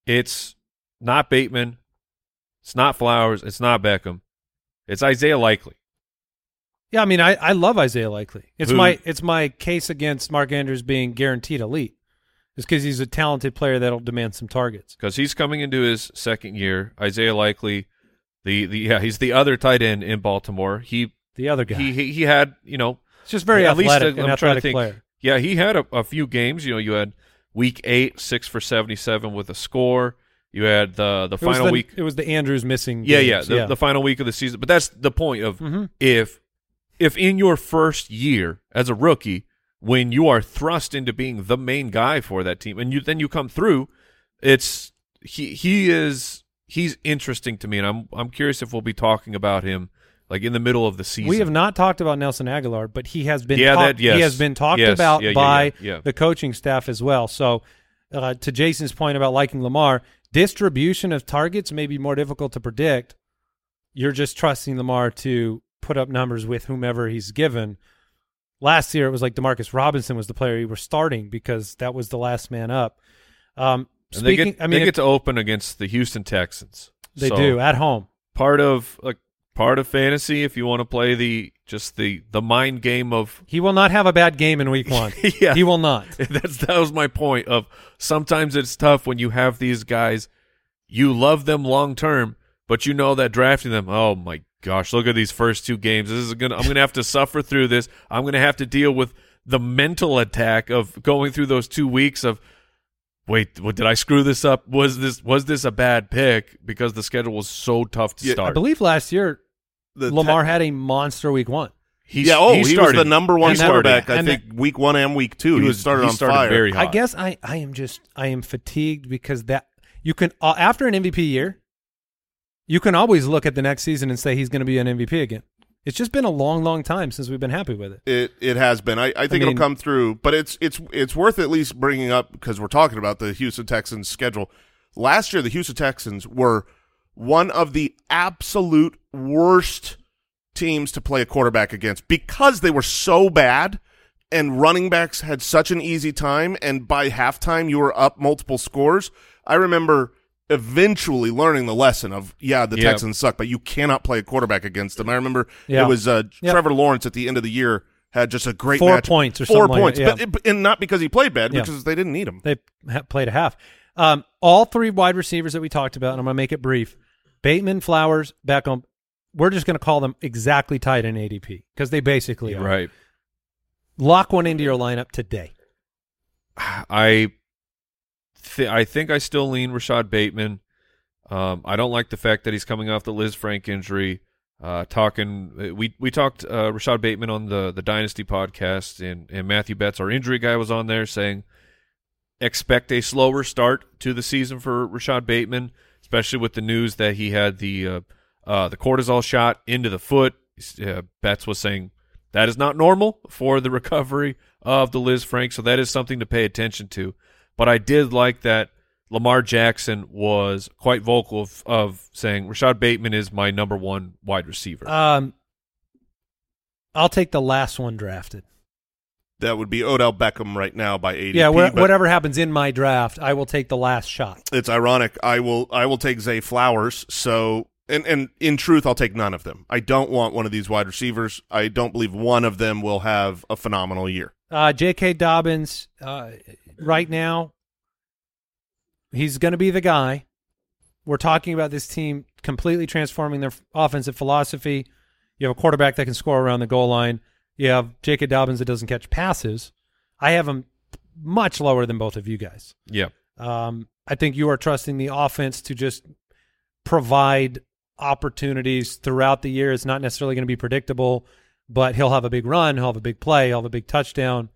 it's not Bateman, it's not Flowers, it's not Beckham, it's Isaiah Likely? Yeah, I mean, I, I love Isaiah Likely. It's Who- my it's my case against Mark Andrews being guaranteed elite. It's because he's a talented player that'll demand some targets. because he's coming into his second year. Isaiah Likely, the the yeah, he's the other tight end in Baltimore. He The other guy, he he, he had you know It's just very At least, athletic, an I'm trying to think. player. Yeah, he had a, a few games. You know, you had week eight, six for seventy-seven with a score. You had the the It final the, week. It was the Andrews missing. Yeah, yeah, the, the final week of the season. But that's the point of Mhm. if if in your first year as a rookie, when you are thrust into being the main guy for that team, and you then you come through, it's he he is he's interesting to me, and I'm I'm curious if we'll be talking about him like in the middle of the season. We have not talked about Nelson Agholor, but he has been Yeah, talked- that- yes. he has been talked Yes, about yeah, by yeah. the coaching staff as well. So, uh, to Jason's point about liking Lamar, distribution of targets may be more difficult to predict. You're just trusting Lamar to put up numbers with whomever he's given. Last year, it was like Demarcus Robinson was the player you were starting because that was the last man up. Um, and they speaking, get I mean, they it- get to open against the Houston Texans. they So do at home. part of like part of fantasy if you want to play the just the the mind game of He will not have a bad game in week one. Yeah. He will not. That's that was my point of sometimes it's tough when you have these guys you love them long term but you know that drafting them oh my gosh look at these first two games this is going to I'm going to have to suffer through this I'm going to have to deal with the mental attack of going through those 2 weeks of wait what did I screw this up was this was this a bad pick because the schedule was so tough to Yeah, I I believe last year The Lamar had a monster week one. he, yeah, oh, he, started, was the number one he started- quarterback. I and think week one and week two. He, he was started he on started fire. very hot I guess I, I am just I am fatigued because that you can uh, after an MVP year, you can always look at the next season and say he's going to be an MVP again. It's just been a long, long time since we've been happy with it. It it has been. I, I think mean- it'll come through, but it's it's it's worth at least bringing up because we're talking about the Houston Texans schedule. Last year, the Houston Texans were one of the absolute worst teams to play a quarterback against because they were so bad and running backs had such an easy time. And by halftime, you were up multiple scores. I remember eventually learning the lesson of yeah, the Yep. Texans suck, but you cannot play a quarterback against them. I remember Yeah. it was uh, Yep. Trevor Lawrence at the end of the year had just a great Four match. points or four something like points, that, but it, and not because he played bad, Yeah. because they didn't need him. They ha- played a half. Um, all three wide receivers that we talked about, and I'm going to make it brief: Bateman, Flowers, Beckham. We're just going to call them exactly tied in ADP because they basically are. right Lock one into your lineup today. I th- I think I still lean Rashod Bateman. Um, I don't like the fact that he's coming off the Lisfranc injury. Uh, talking, we we talked uh, Rashod Bateman on the the Dynasty podcast, and and Matthew Betts, our injury guy, was on there saying expect a slower start to the season for Rashod Bateman, especially with the news that he had the uh, uh, the cortisol shot into the foot. Uh, Betts was saying that is not normal for the recovery of the Lisfranc, so that is something to pay attention to. But I did like that Lamar Jackson was quite vocal of, of saying Rashod Bateman is my number one wide receiver. Um, I'll take the last one drafted. That would be Odell Beckham right now by ADP. yeah, wha- but whatever happens in my draft, I will take the last shot. It's ironic. I will I will take Zay Flowers. So and and in truth, I'll take none of them. I don't want one of these wide receivers. I don't believe one of them will have a phenomenal year. Uh, J.K. Dobbins, uh, right now, he's going to be the guy. We're talking about this team completely transforming their offensive philosophy. You have a quarterback that can score around the goal line. You have J.K. Dobbins that doesn't catch passes. I have him much lower than both of you guys. yeah. Um, I think you are trusting the offense to just provide opportunities throughout the year. It's not necessarily going to be predictable, but he'll have a big run, he'll have a big play, he'll have a big touchdown.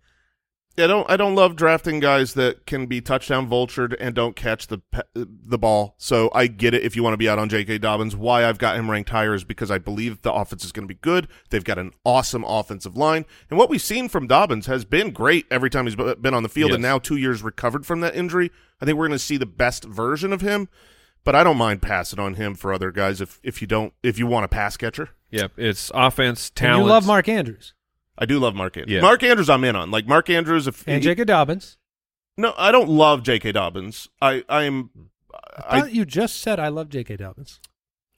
I don't I don't love drafting guys that can be touchdown vultured and don't catch the the ball. So I get it if you want to be out on J.K. Dobbins. Why I've got him ranked higher is because I believe the offense is going to be good. They've got an awesome offensive line, and what we've seen from Dobbins has been great every time he's been on the field. And now two years recovered from that injury, I think we're going to see the best version of him. But I don't mind passing on him for other guys if if you don't if you want a pass catcher. Yep, It's offense, And talent. you love Mark Andrews I do love Mark Andrews. Yeah. Mark Andrews, I'm in on. Like Mark Andrews, if and he- J.K. Dobbins. no, I don't love J.K. Dobbins. I I am. I thought you just said I love J.K. Dobbins.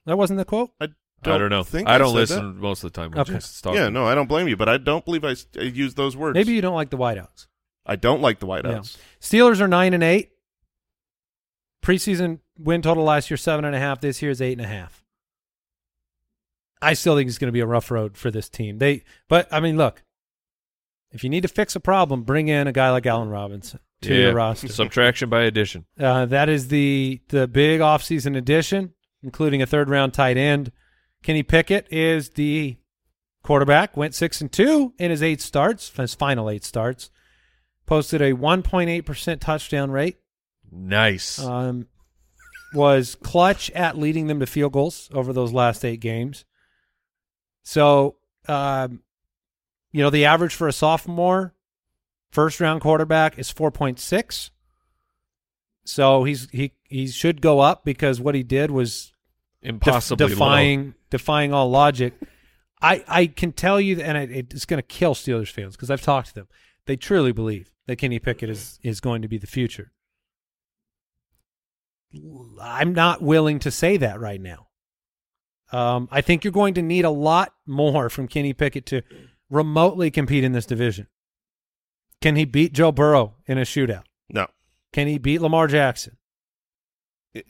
That wasn't the quote. I I don't know. Think I don't said listen most of the time Okay. Jason's Yeah, no, I don't blame you, but I don't believe I use those words. Maybe you don't like the whiteouts. I don't like the whiteouts. Yeah. Steelers are nine and eight. Preseason win total last year seven and a half. This year is eight and a half. I still think it's going to be a rough road for this team. They, but I mean, look, If you need to fix a problem, bring in a guy like Allen Robinson to Yeah, your roster. Subtraction by addition. Uh, that is the the big offseason addition, including a third round tight end. Kenny Pickett is the quarterback. Went six and two in his eight starts, his final eight starts. Posted a 1.8 percent touchdown rate. Nice. Um, was clutch at leading them to field goals over those last eight games. So, um, you know, the average for a sophomore first round quarterback is 4.6. So he's he he should go up because what he did was def- Impossibly defying defying all logic. I I can tell you, and it, it's going to kill Steelers fans because I've talked to them. They truly believe that Kenny Pickett is is going to be the future. I'm not willing to say that right now. Um, I think you're going to need a lot more from Kenny Pickett to remotely compete in this division. Can he beat Joe Burrow in a shootout? No, Can he beat Lamar Jackson?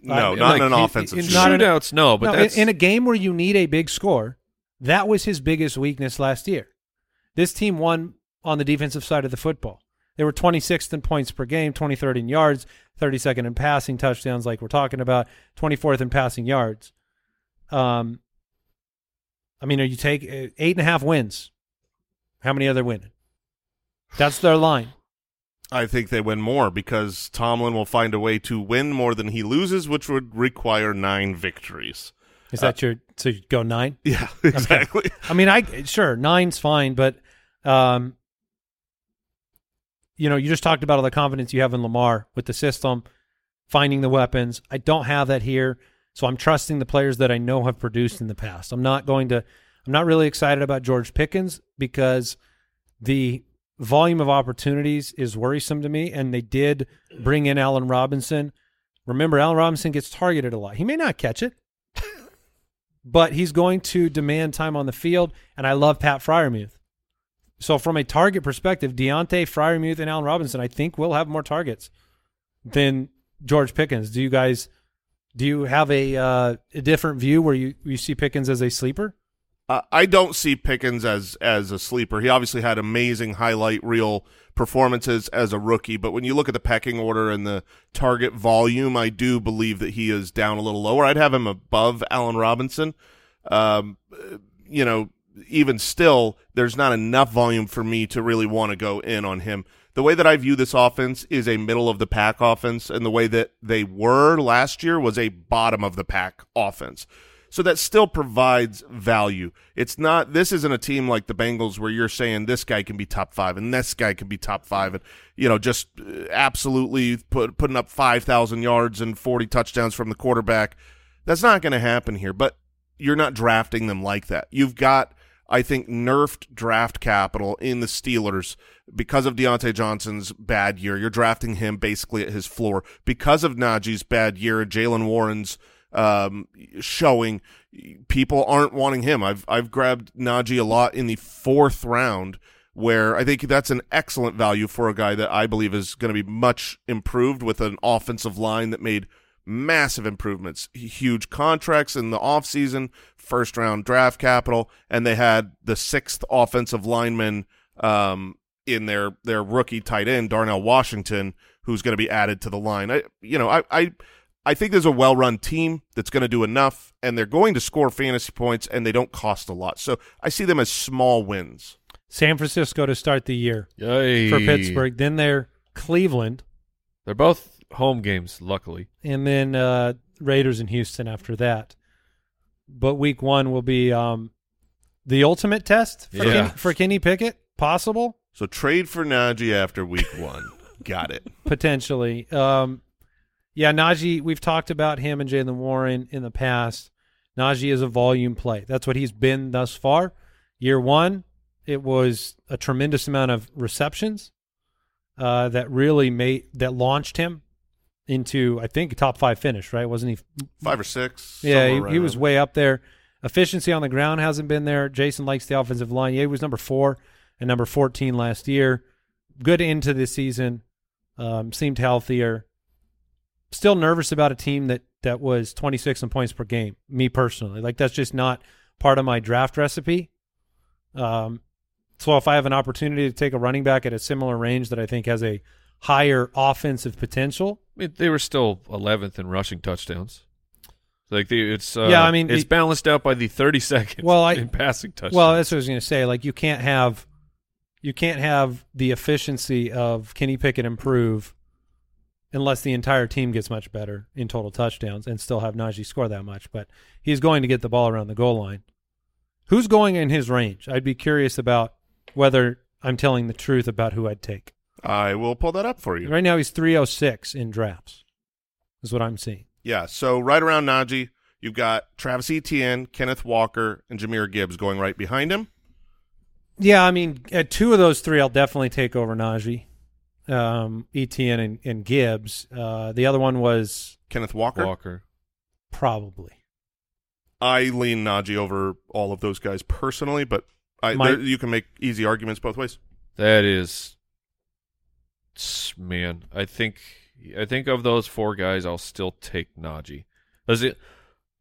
no, I- not like, in an he- offensive. in- shootout. in- Shootouts, no, but no, in- in a game where you need a big score, that was his biggest weakness last year. This team won on the defensive side of the football. They were 26th in points per game, 23rd in yards, 32nd in passing touchdowns, like we're talking about, 24th in passing yards. Um, I mean, are you take uh, eight and a half wins? How many other winning? That's their line. I think they win more because Tomlin will find a way to win more than he loses, which would require nine victories. Is that your so you go nine? Yeah, exactly. I mean, I sure nine's fine, but um, you know, you just talked about all the confidence you have in Lamar with the system, finding the weapons. I don't have that here, so I'm trusting the players that I know have produced in the past. I'm not going to. I'm not really excited about George Pickens because the volume of opportunities is worrisome to me, and they did bring in Allen Robinson. Remember, Allen Robinson gets targeted a lot. He may not catch it, but he's going to demand time on the field, and I love Pat Freiermuth. So from a target perspective, Diontae Freiermuth and Allen Robinson, I think will have more targets than George Pickens. Do you guys do you have a uh, a different view where you, you see Pickens as a sleeper? Uh, I don't see Pickens as as a sleeper. He obviously had amazing highlight reel performances as a rookie, but when you look at the pecking order and the target volume, I do believe that he is down a little lower. I'd have him above Allen Robinson. Um, you know, even still, there's not enough volume for me to really want to go in on him. The way that I view this offense is a middle of the pack offense, and the way that they were last year was a bottom of the pack offense. So that still provides value. It's not, this isn't a team like the Bengals where you're saying this guy can be top five and this guy can be top five and, you know, just uh, absolutely put, putting up 5,000 yards and 40 touchdowns from the quarterback. That's not going to happen here, but you're not drafting them like that. You've got, I think, nerfed draft capital in the Steelers because of Diontae Johnson's bad year. You're drafting him basically at his floor because of Najee's bad year, Jaylen Warren's um, showing people aren't wanting him. I've I've grabbed Najee a lot in the fourth round, where I think that's an excellent value for a guy that I believe is going to be much improved with an offensive line that made massive improvements, huge contracts in the offseason, first round draft capital, and they had the sixth offensive lineman um, in their their rookie tight end Darnell Washington, who's going to be added to the line. I you know I I I think there's a well run team that's going to do enough, and they're going to score fantasy points, and they don't cost a lot. So I see them as small wins. San Francisco to start the year Yay. for Pittsburgh. Then they're Cleveland, They're both home games, luckily. and then uh, Raiders in Houston after that. But week one will be um, the ultimate test for, Yeah. Ken, for Kenny Pickett, possible, So trade for Najee after week one. Got it. potentially. Um, yeah, Najee, we've talked about him and Jaylen Warren in the past. Najee is a volume play. That's what he's been thus far. Year one, it was a tremendous amount of receptions uh, that really made that launched him into, I think, top five finish. Right? Wasn't he Five or six. Yeah, he, right he was way up there. Efficiency on the ground hasn't been there. Jason likes the offensive line. Yeah, he was number four and number 14 last year. Good into the season. Um, seemed healthier. Still nervous about a team that, that was 26 in points per game, me personally. Like, that's just not part of my draft recipe. Um, So if I have an opportunity to take a running back at a similar range that I think has a higher offensive potential, I mean, they were still 11th in rushing touchdowns. Like the, it's uh, Yeah, I mean, it's it- balanced out by the 32nd Well, I- in passing touchdowns. Well, that's what I was going to say. Like you can't have, you can't have the efficiency of Kenny Pickett improve unless the entire team gets much better in total touchdowns and still have Najee score that much. But he's going to get the ball around the goal line. Who's going in his range? I'd be curious about whether I'm telling the truth about who I'd take. I will pull that up for you. Right now, he's 306 in drafts. Is what I'm seeing. Yeah, so right around Najee, you've got Travis Etienne, Kenneth Walker, and Jahmyr Gibbs going right behind him. Yeah, I mean, at two of those three, I'll definitely take over Najee, um, Etienne, and, and Gibbs. Uh, the other one was Kenneth Walker. Walker. probably. I lean Najee over all of those guys personally, but I, My- there, you can make easy arguments both ways. That is, s- man. I think I think of those four guys, I'll still take Najee. Does it?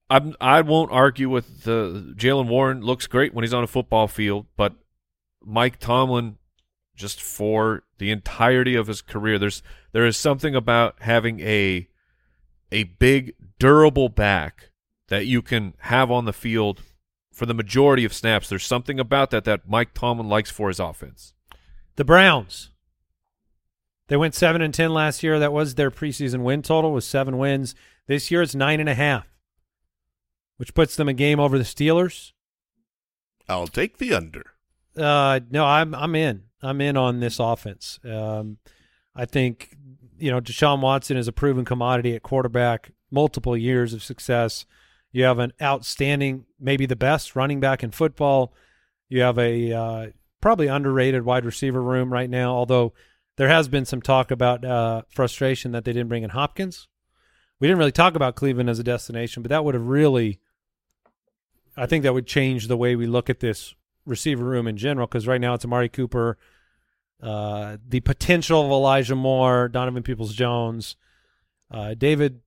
I'm. I won't argue with the Jaylen Warren. Looks great when he's on a football field, but Mike Tomlin, just for the entirety of his career, there's there is something about having a a big durable back that you can have on the field for the majority of snaps. There's something about that that Mike Tomlin likes for his offense. The Browns. They went seven and ten last year. That was their preseason win total was seven wins. This year it's nine and a half, which puts them a game over the Steelers. I'll take the under. Uh, no, I'm I'm in. I'm in on this offense. Um, I think you know Deshaun Watson is a proven commodity at quarterback. Multiple years of success. You have an outstanding, maybe the best running back in football. You have a uh, probably underrated wide receiver room right now. Although there has been some talk about uh, frustration that they didn't bring in Hopkins. We didn't really talk about Cleveland as a destination, but that would have really, I think that would change the way we look at this receiver room in general. Because right now it's Amari Cooper, uh, the potential of Elijah Moore, Donovan Peoples Jones, uh, David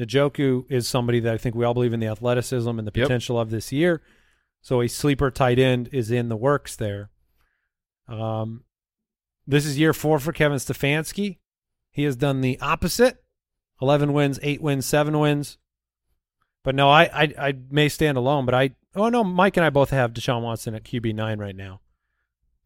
Njoku is somebody that I think we all believe in the athleticism and the Yep. potential of this year. So a sleeper tight end is in the works there. Um, this is year four for Kevin Stefanski. He has done the opposite: eleven wins, eight wins, seven wins. But no, I I, I may stand alone, but I oh no, Mike and I both have Deshaun Watson at QB nine right now.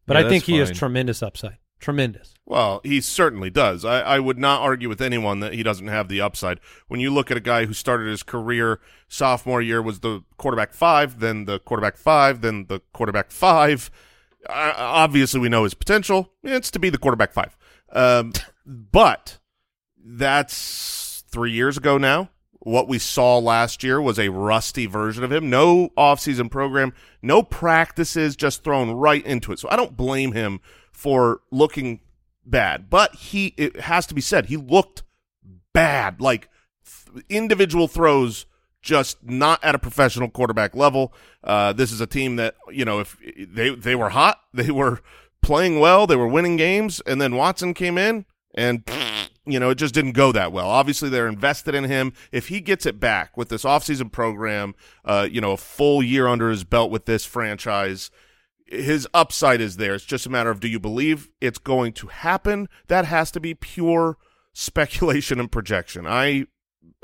But Yeah, I think he has tremendous upside. Tremendous. Well, he certainly does. I, I would not argue with anyone that he doesn't have the upside. When you look at a guy who started his career sophomore year was the quarterback five, then the quarterback five, then the quarterback five. Obviously, we know his potential. It's to be the quarterback five. Um, but that's three years ago now. What we saw last year was a rusty version of him. No offseason program, no practices, just thrown right into it. So I don't blame him for looking bad, but he it has to be said he looked bad. Like th- individual throws just not at a professional quarterback level. Uh, this is a team that you know if they they were hot, they were playing well, they were winning games, and then Watson came in and you know it just didn't go that well. Obviously, they're invested in him. If he gets it back with this offseason program, uh, you know, a full year under his belt with this franchise his upside is there. It's just a matter of do you believe it's going to happen? That has to be pure speculation and projection. I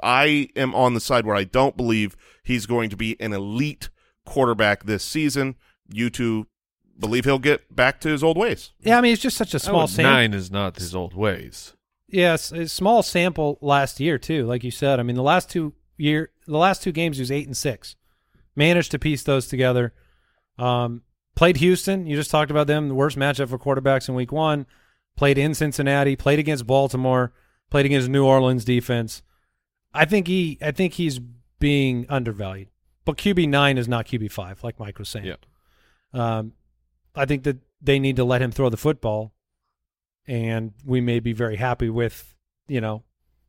I am on the side where I don't believe he's going to be an elite quarterback this season. You two believe he'll get back to his old ways. Yeah, I mean it's just such a I small would- sample. Nine is not his old ways. Yes, a small sample last year too. Like you said, I mean the last two year, the last two games he was eight and six. Managed to piece those together. Um, played Houston. You just talked about them. The worst matchup for quarterbacks in Week One. Played in Cincinnati. Played against Baltimore. Played against New Orleans defense. I think he, I think he's being undervalued. But QB nine is not QB five, like Mike was saying. Yeah. Um, I think that they need to let him throw the football, and we may be very happy with you know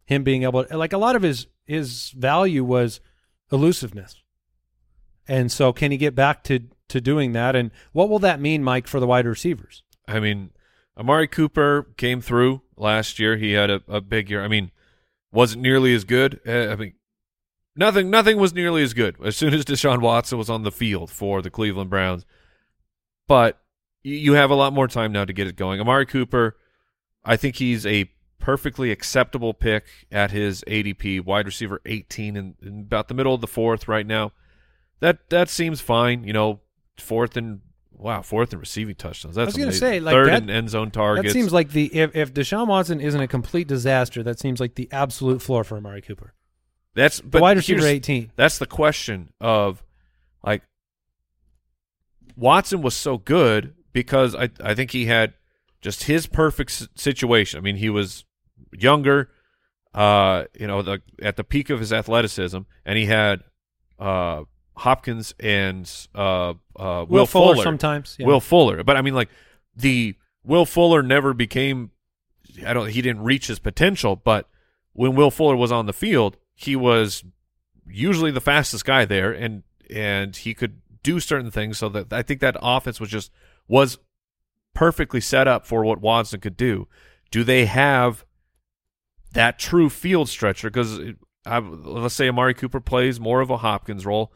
him being able to, like a lot of his his value was elusiveness, and so can he get back to to doing that? And what will that mean, Mike, for the wide receivers? I mean, Amari Cooper came through last year. He had a, a big year. I mean, wasn't nearly as good. Uh, I mean, nothing nothing was nearly as good as soon as Deshaun Watson was on the field for the Cleveland Browns. But you, have a lot more time now to get it going. Amari Cooper, I think he's a perfectly acceptable pick at his ADP, wide receiver 18 in, in about the middle of the fourth right now. That that seems fine. You know, fourth and wow, fourth and receiving touchdowns. That's was gonna say, like, third that- and end zone targets. That seems like the if, if Deshaun Watson isn't a complete disaster, that seems like the absolute floor for Amari Cooper. that's but The wide receiver 18. That's the question of like Watson was so good because I I think he had just his perfect situation. I mean, he was younger, uh, you know, the, at the peak of his athleticism, and he had uh, Hopkins and uh, uh, Will, Fuller, sometimes. Yeah. Will Fuller. But I mean, like the Will Fuller never became. I don't. He didn't reach his potential. But when Will Fuller was on the field, he was usually the fastest guy there, and and he could do certain things. So that I think that offense was just was perfectly set up for what Watson could do. Do they have that true field stretcher? Because let's say Amari Cooper plays more of a Hopkins role,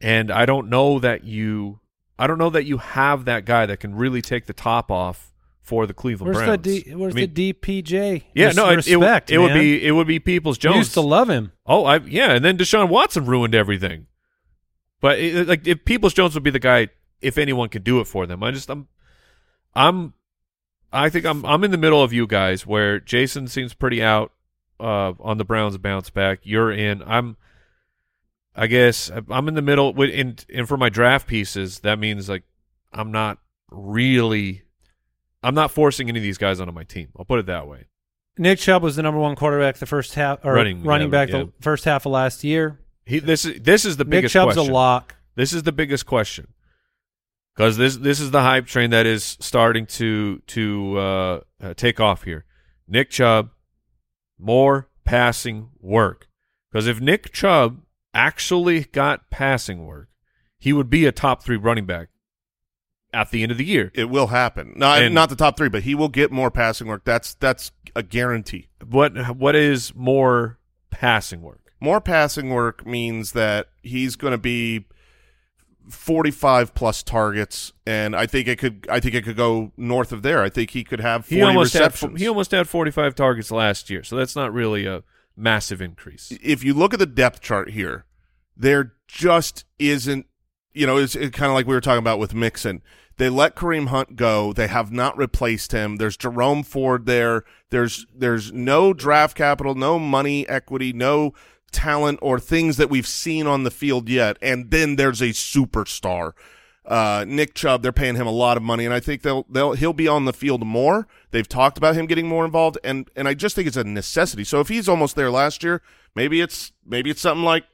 and I don't know that you, I don't know that you have that guy that can really take the top off for the Cleveland Where's Browns. the D, where's I mean, the DPJ? Yeah, Res- no, it, it, would- respect, it would man. be it would be Peoples Jones. Used to love him. Oh, I yeah, and then Deshaun Watson ruined everything. But it, like, if Peoples Jones would be the guy, if anyone could do it for them, I just I'm, I'm, I think I'm I'm in the middle of you guys where Jason seems pretty out uh, on the Browns bounce back. You're in. I'm, I guess I'm in the middle. With and and for my draft pieces, that means like I'm not really, I'm not forcing any of these guys onto my team. I'll put it that way. Nick Chubb was the number one quarterback the first half, or Running, running, yeah, back yeah. the first half of last year. He this is this is the Nick biggest Chubb's question. a lock. This is the biggest question because this this is the hype train that is starting to to uh, uh, take off here. Nick Chubb, more passing work because if Nick Chubb actually got passing work, he would be a top three running back at the end of the year. It will happen. No, And- not the top three, but he will get more passing work. That's that's a guarantee. What what is more passing work? More passing work means that he's going to be 45 plus targets, and I think it could. I think it could go north of there. I think he could have 40 He almost had he almost had forty five targets last year, so that's not really a massive increase. if you look at the depth chart here, there just isn't, you know, it's, kind of like we were talking about with Mixon. They let Kareem Hunt go. They have not replaced him. There's Jerome Ford there. There's there's no draft capital, no money equity, no talent or things that we've seen on the field yet. And then there's a superstar. Uh, Nick Chubb, they're paying him a lot of money, and I think they'll they'll he'll be on the field more. They've talked about him getting more involved, and and I just think it's a necessity. So if he's almost there last year, maybe it's maybe it's something like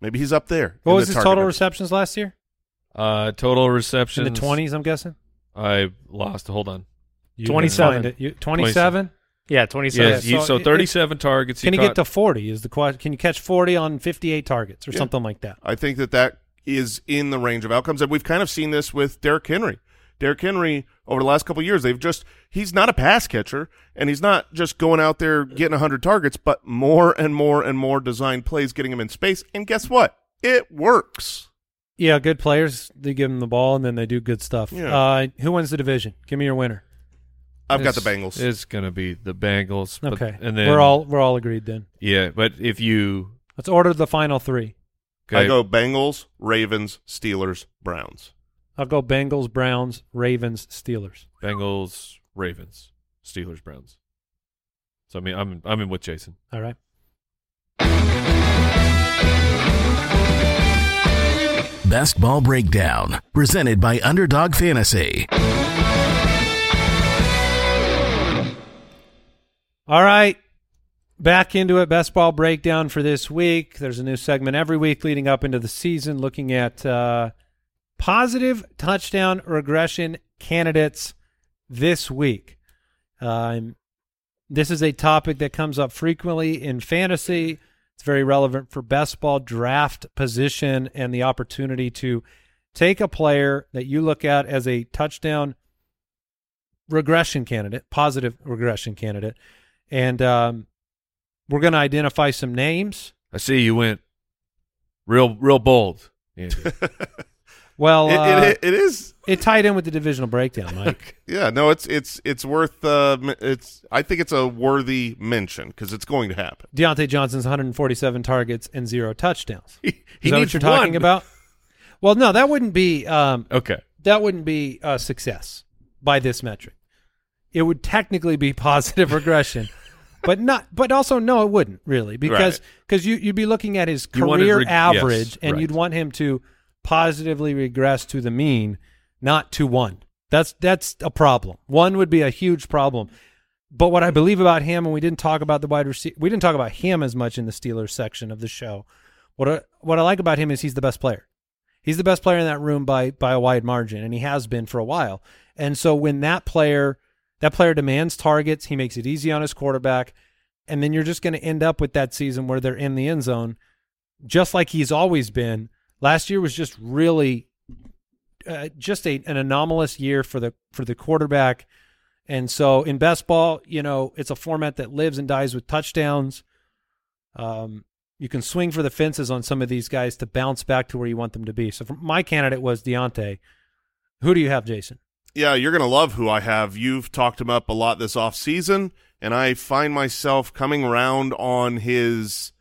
maybe he's up there. What was the his total number. receptions last year? Uh, total receptions In the twenties, I'm guessing. I lost. Hold on. You 27. it. You- 27? Yeah, 27. Yes, so he, so it- thirty-seven targets. Can he caught- get to 40 is the question. Can you catch 40 on 58 targets or Yeah. something like that? I think that that is in the range of outcomes, and we've kind of seen this with Derrick Henry. Derrick Henry over the last couple of years, they've just he's not a pass catcher, and he's not just going out there getting hundred targets, but more and more and more designed plays getting him in space. And guess what? It works. Yeah, good players. They give them the ball and then they do good stuff. Yeah. Uh, who wins the division? Give me your winner. I've got the Bengals. It's gonna be the Bengals. but- Okay, and then we're all we're all agreed then. yeah. But if you Let's order the final three. I go Bengals, Ravens, Steelers, Browns. I'll go Bengals, Browns, Ravens, Steelers. Bengals, Ravens, Steelers, Browns. So I mean, I'm I'm in with Jason. All right. Best Ball Breakdown, presented by Underdog Fantasy. All right. Back into it. Best ball breakdown for this week. There's a new segment every week leading up into the season looking at uh, positive touchdown regression candidates this week. Um, this is a topic that comes up frequently in fantasy. It's very relevant for best ball draft position and the opportunity to take a player that you look at as a touchdown regression candidate, positive regression candidate, and um, we're going to identify some names. I see you went real real bold. Well, It, uh, it, it is. it tied in with the divisional breakdown, Mike. Yeah, no, it's it's it's worth. Uh, it's. I think it's a worthy mention because it's going to happen. Diontae Johnson's 147 targets and zero touchdowns. He, Is that what needs you're talking one. about? Well, no, that wouldn't be um, Okay. that wouldn't be a success by this metric. It would technically be positive regression, but not. But also, no, it wouldn't really because Right. because you you'd be looking at his his career reg- average, yes, and right. you'd want him to positively regress to the mean, not to one. That's that's a problem. One would be a huge problem. But what I believe about him, and we didn't talk about the wide receiver, we didn't talk about him as much in the Steelers section of the show. What I, what I like about him is he's the best player. He's the best player in that room by by a wide margin, and he has been for a while. And so when that player that player demands targets, he makes it easy on his quarterback, and then you're just going to end up with that season where they're in the end zone, just like he's always been. Last year was just really uh, just a, an anomalous year for the for the quarterback. And so in best ball, you know, it's a format that lives and dies with touchdowns. Um, you can swing for the fences on some of these guys to bounce back to where you want them to be. So my candidate was Diontae. Who do you have, Jason? Yeah, you're gonna love who I have. You've talked him up a lot this off season, and I find myself coming around on his.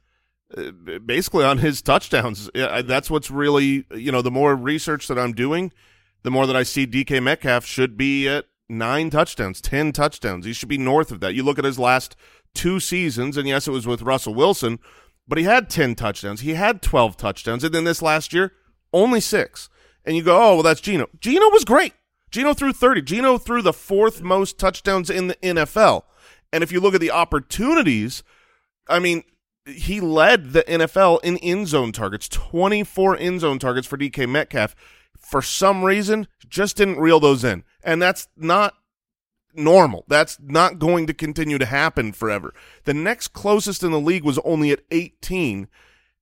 uh, Basically, on his touchdowns, that's what's really you know. The more research that I'm doing, the more that I see DK Metcalf should be at nine touchdowns, ten touchdowns. He should be north of that. You look at his last two seasons, and yes, it was with Russell Wilson, but he had ten touchdowns. He had twelve touchdowns, and then this last year, only six. And you go, oh well, that's Gino. Gino was great. Gino threw 30. Gino threw the fourth most touchdowns in the NFL. And if you look at the opportunities, I mean, he led the NFL in end zone targets, 24 end zone targets for DK Metcalf. For some reason, just didn't reel those in. And that's not normal. That's not going to continue to happen forever. The next closest in the league was only at 18.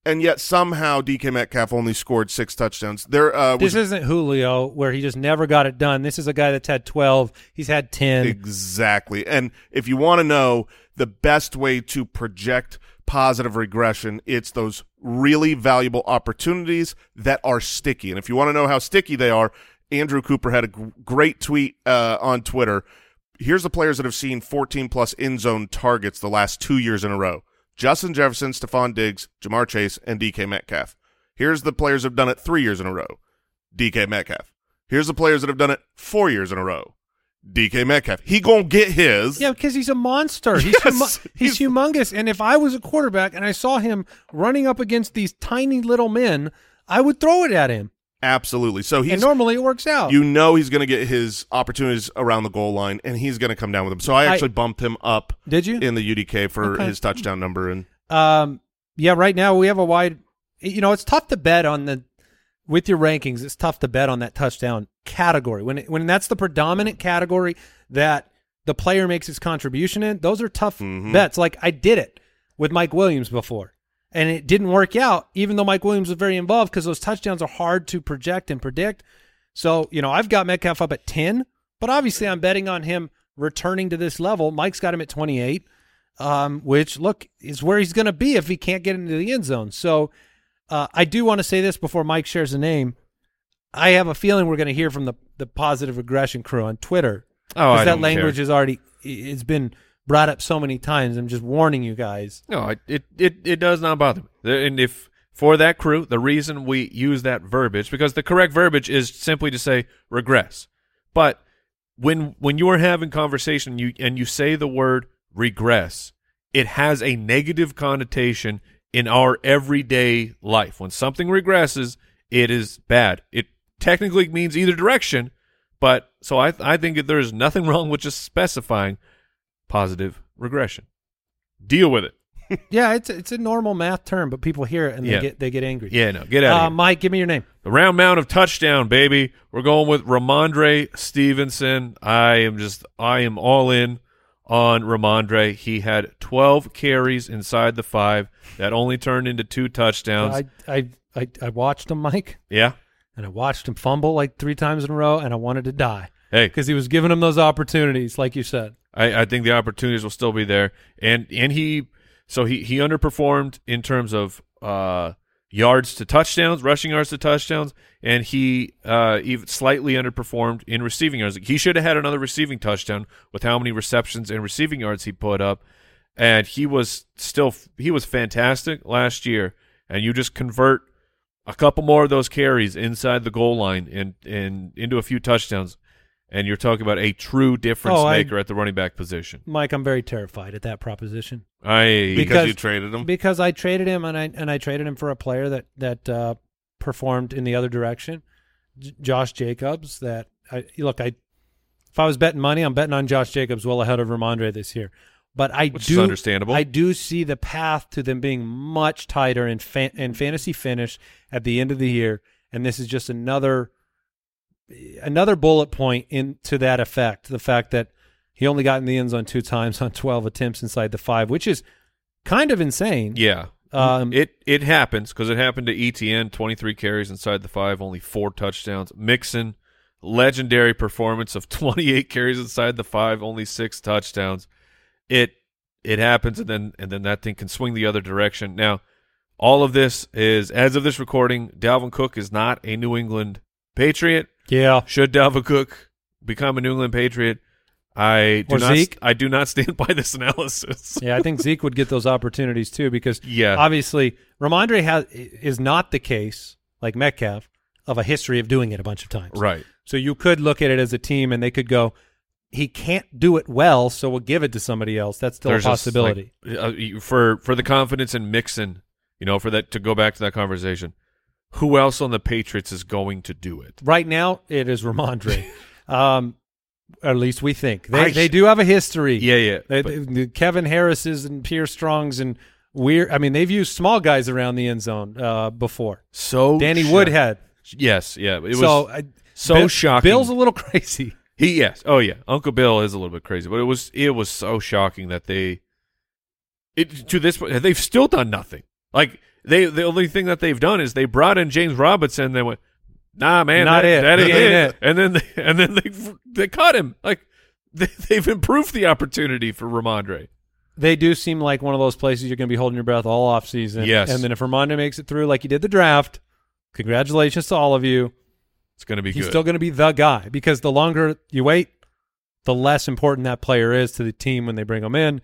And yet somehow DK Metcalf only scored six touchdowns. There uh, This isn't Julio, where he just never got it done. This is a guy that's had 12. He's had 10. Exactly. And if you want to know the best way to project positive regression, it's those really valuable opportunities that are sticky. And if you want to know how sticky they are, Andrew Cooper had a great tweet uh, on Twitter. Here's the players that have seen 14 plus end zone targets the last two years in a row. Justin Jefferson, Stefon Diggs, Ja'Marr Chase, and DK Metcalf. Here's the players that have done it three years in a row. DK Metcalf. Here's the players that have done it four years in a row. DK Metcalf. He gonna get his. Yeah, because he's a monster. He's, Yes, he's, he's- humongous. And if I was a quarterback and I saw him running up against these tiny little men, I would throw it at him. Absolutely. So he normally it works out. you know he's going to get his opportunities around the goal line, and he's going to come down with them. So I I- actually bumped him up Did you? in the UDK for Okay. his touchdown number. And Um, yeah, right now we have a wide. You know, it's tough to bet on the with your rankings. It's tough to bet on that touchdown category when it, when that's the predominant category that the player makes his contribution in. Those are tough Mhm. bets. Like I did it with Mike Williams before, and it didn't work out. Even though Mike Williams was very involved because those touchdowns are hard to project and predict. So you know, I've got Metcalf up at ten, but obviously I'm betting on him returning to this level. Mike's got him at twenty eight um, which look is where he's going to be if he can't get into the end zone. So uh, I do want to say this before Mike shares a name. I have a feeling we're going to hear from the the positive regression crew on Twitter Oh, I that language care. is already it's been brought up so many times. I'm just warning you guys. No, it, it it does not bother me. And if for that crew, the reason we use that verbiage because the correct verbiage is simply to say regress. But when when you are having conversation you and you say the word regress, it has a negative connotation in our everyday life. When something regresses, it is bad. It technically means either direction, but so I I think that there is nothing wrong with just specifying positive regression. Deal with it. Yeah, it's it's a normal math term, but people hear it and they Yeah. get they get angry. Yeah, no, get out of Uh, here. Mike, give me your name. The round mound of touchdown, baby. We're going with Rhamondre Stevenson. I am just, I am all in on Rhamondre. He had 12 carries inside the five that only turned into two touchdowns. I, I I I watched him, Mike, yeah. and I watched him fumble like three times in a row, and I wanted to die Hey, because he was giving him those opportunities, like you said. I, I think the opportunities will still be there. And, and he, so he, he underperformed in terms of, uh, yards to touchdowns, rushing yards to touchdowns, and he uh, even slightly underperformed in receiving yards. He should have had another receiving touchdown with how many receptions and receiving yards he put up, and he was still he was fantastic last year. And you just convert a couple more of those carries inside the goal line and and into a few touchdowns, and you're talking about a true difference Oh, I- maker at the running back position. Mike, I'm very terrified at that proposition. I because, you traded him. because I traded him and I and I traded him for a player that that uh, performed in the other direction, J- Josh Jacobs. That I look, I if I was betting money, I'm betting on Josh Jacobs well ahead of Rhamondre this year. But I Which is do understandable. I do see the path to them being much tighter in fa- in fantasy finish at the end of the year, and this is just another another bullet point into that effect. The fact that he only got in the end zone two times on 12 attempts inside the five, which is kind of insane. yeah. Um, It it happens because it happened to ETN. Twenty three carries inside the five, only four touchdowns. Mixon, legendary performance of twenty eight carries inside the five, only six touchdowns. It it happens, and then and then that thing can swing the other direction. Now, all of this is as of this recording. Dalvin Cook is not a New England Patriot. Yeah. Should Dalvin Cook become a New England Patriot? I do Or not. Zeke? I do not stand by this analysis. Yeah, I think Zeke would get those opportunities too because Yeah. obviously Rhamondre has is not the case like Metcalf of a history of doing it a bunch of times. Right. So you could look at it as a team and they could go, he can't do it well, so we'll give it to somebody else. That's still There's a possibility. like, uh, for for the confidence in Mixon, you know, for that to go back to that conversation. Who else on the Patriots is going to do it? right now, it is Rhamondre. um, at least we think they I they do have a history. Yeah, yeah. They, but- they- Kevin Harris's and Pierre Strong's and we're I mean, they've used small guys around the end zone uh, before. so Danny shock- Woodhead. Yes, yeah. It was so I, so Bill- shocking. Bill's a little crazy. he yes. Oh yeah. Uncle Bill is a little bit crazy, but it was it was so shocking that they it to this point they've still done nothing. Like they the only thing that they've done is they brought in James Robinson. And they went, nah, man, Not that, it. That ain't it. it. And then they, and then they they cut him. Like they, they've improved the opportunity for Rhamondre. They do seem like one of those places you're going to be holding your breath all off season. Yes. and then if Ramondo makes it through like he did the draft, congratulations to all of you. It's going to be He's good. still going to be the guy because the longer you wait, the less important that player is to the team when they bring him in.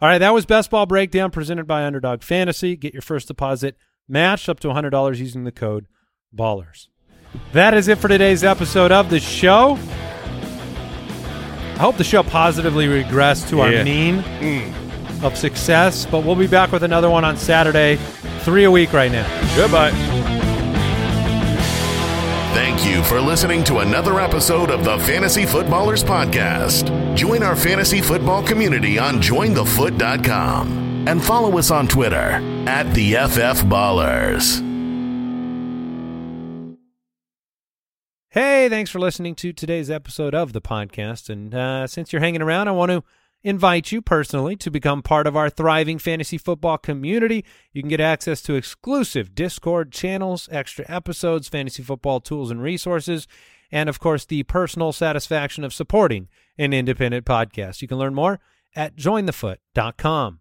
All right, that was Best Ball Breakdown presented by Underdog Fantasy. Get your first deposit matched up to $100 using the code BALLERS. That is it for today's episode of the show. I hope the show positively regressed to Yeah. our mean mm. of success, but we'll be back with another one on Saturday. Three a week right now. Goodbye. Thank you for listening to another episode of the Fantasy Footballers Podcast. Join our fantasy football community on jointhefoot.com and follow us on Twitter at the FF Ballers. Hey, thanks for listening to today's episode of the podcast. And uh, since you're hanging around, I want to invite you personally to become part of our thriving fantasy football community. You can get access to exclusive Discord channels, extra episodes, fantasy football tools and resources, and of course, the personal satisfaction of supporting an independent podcast. You can learn more at jointhefoot.com.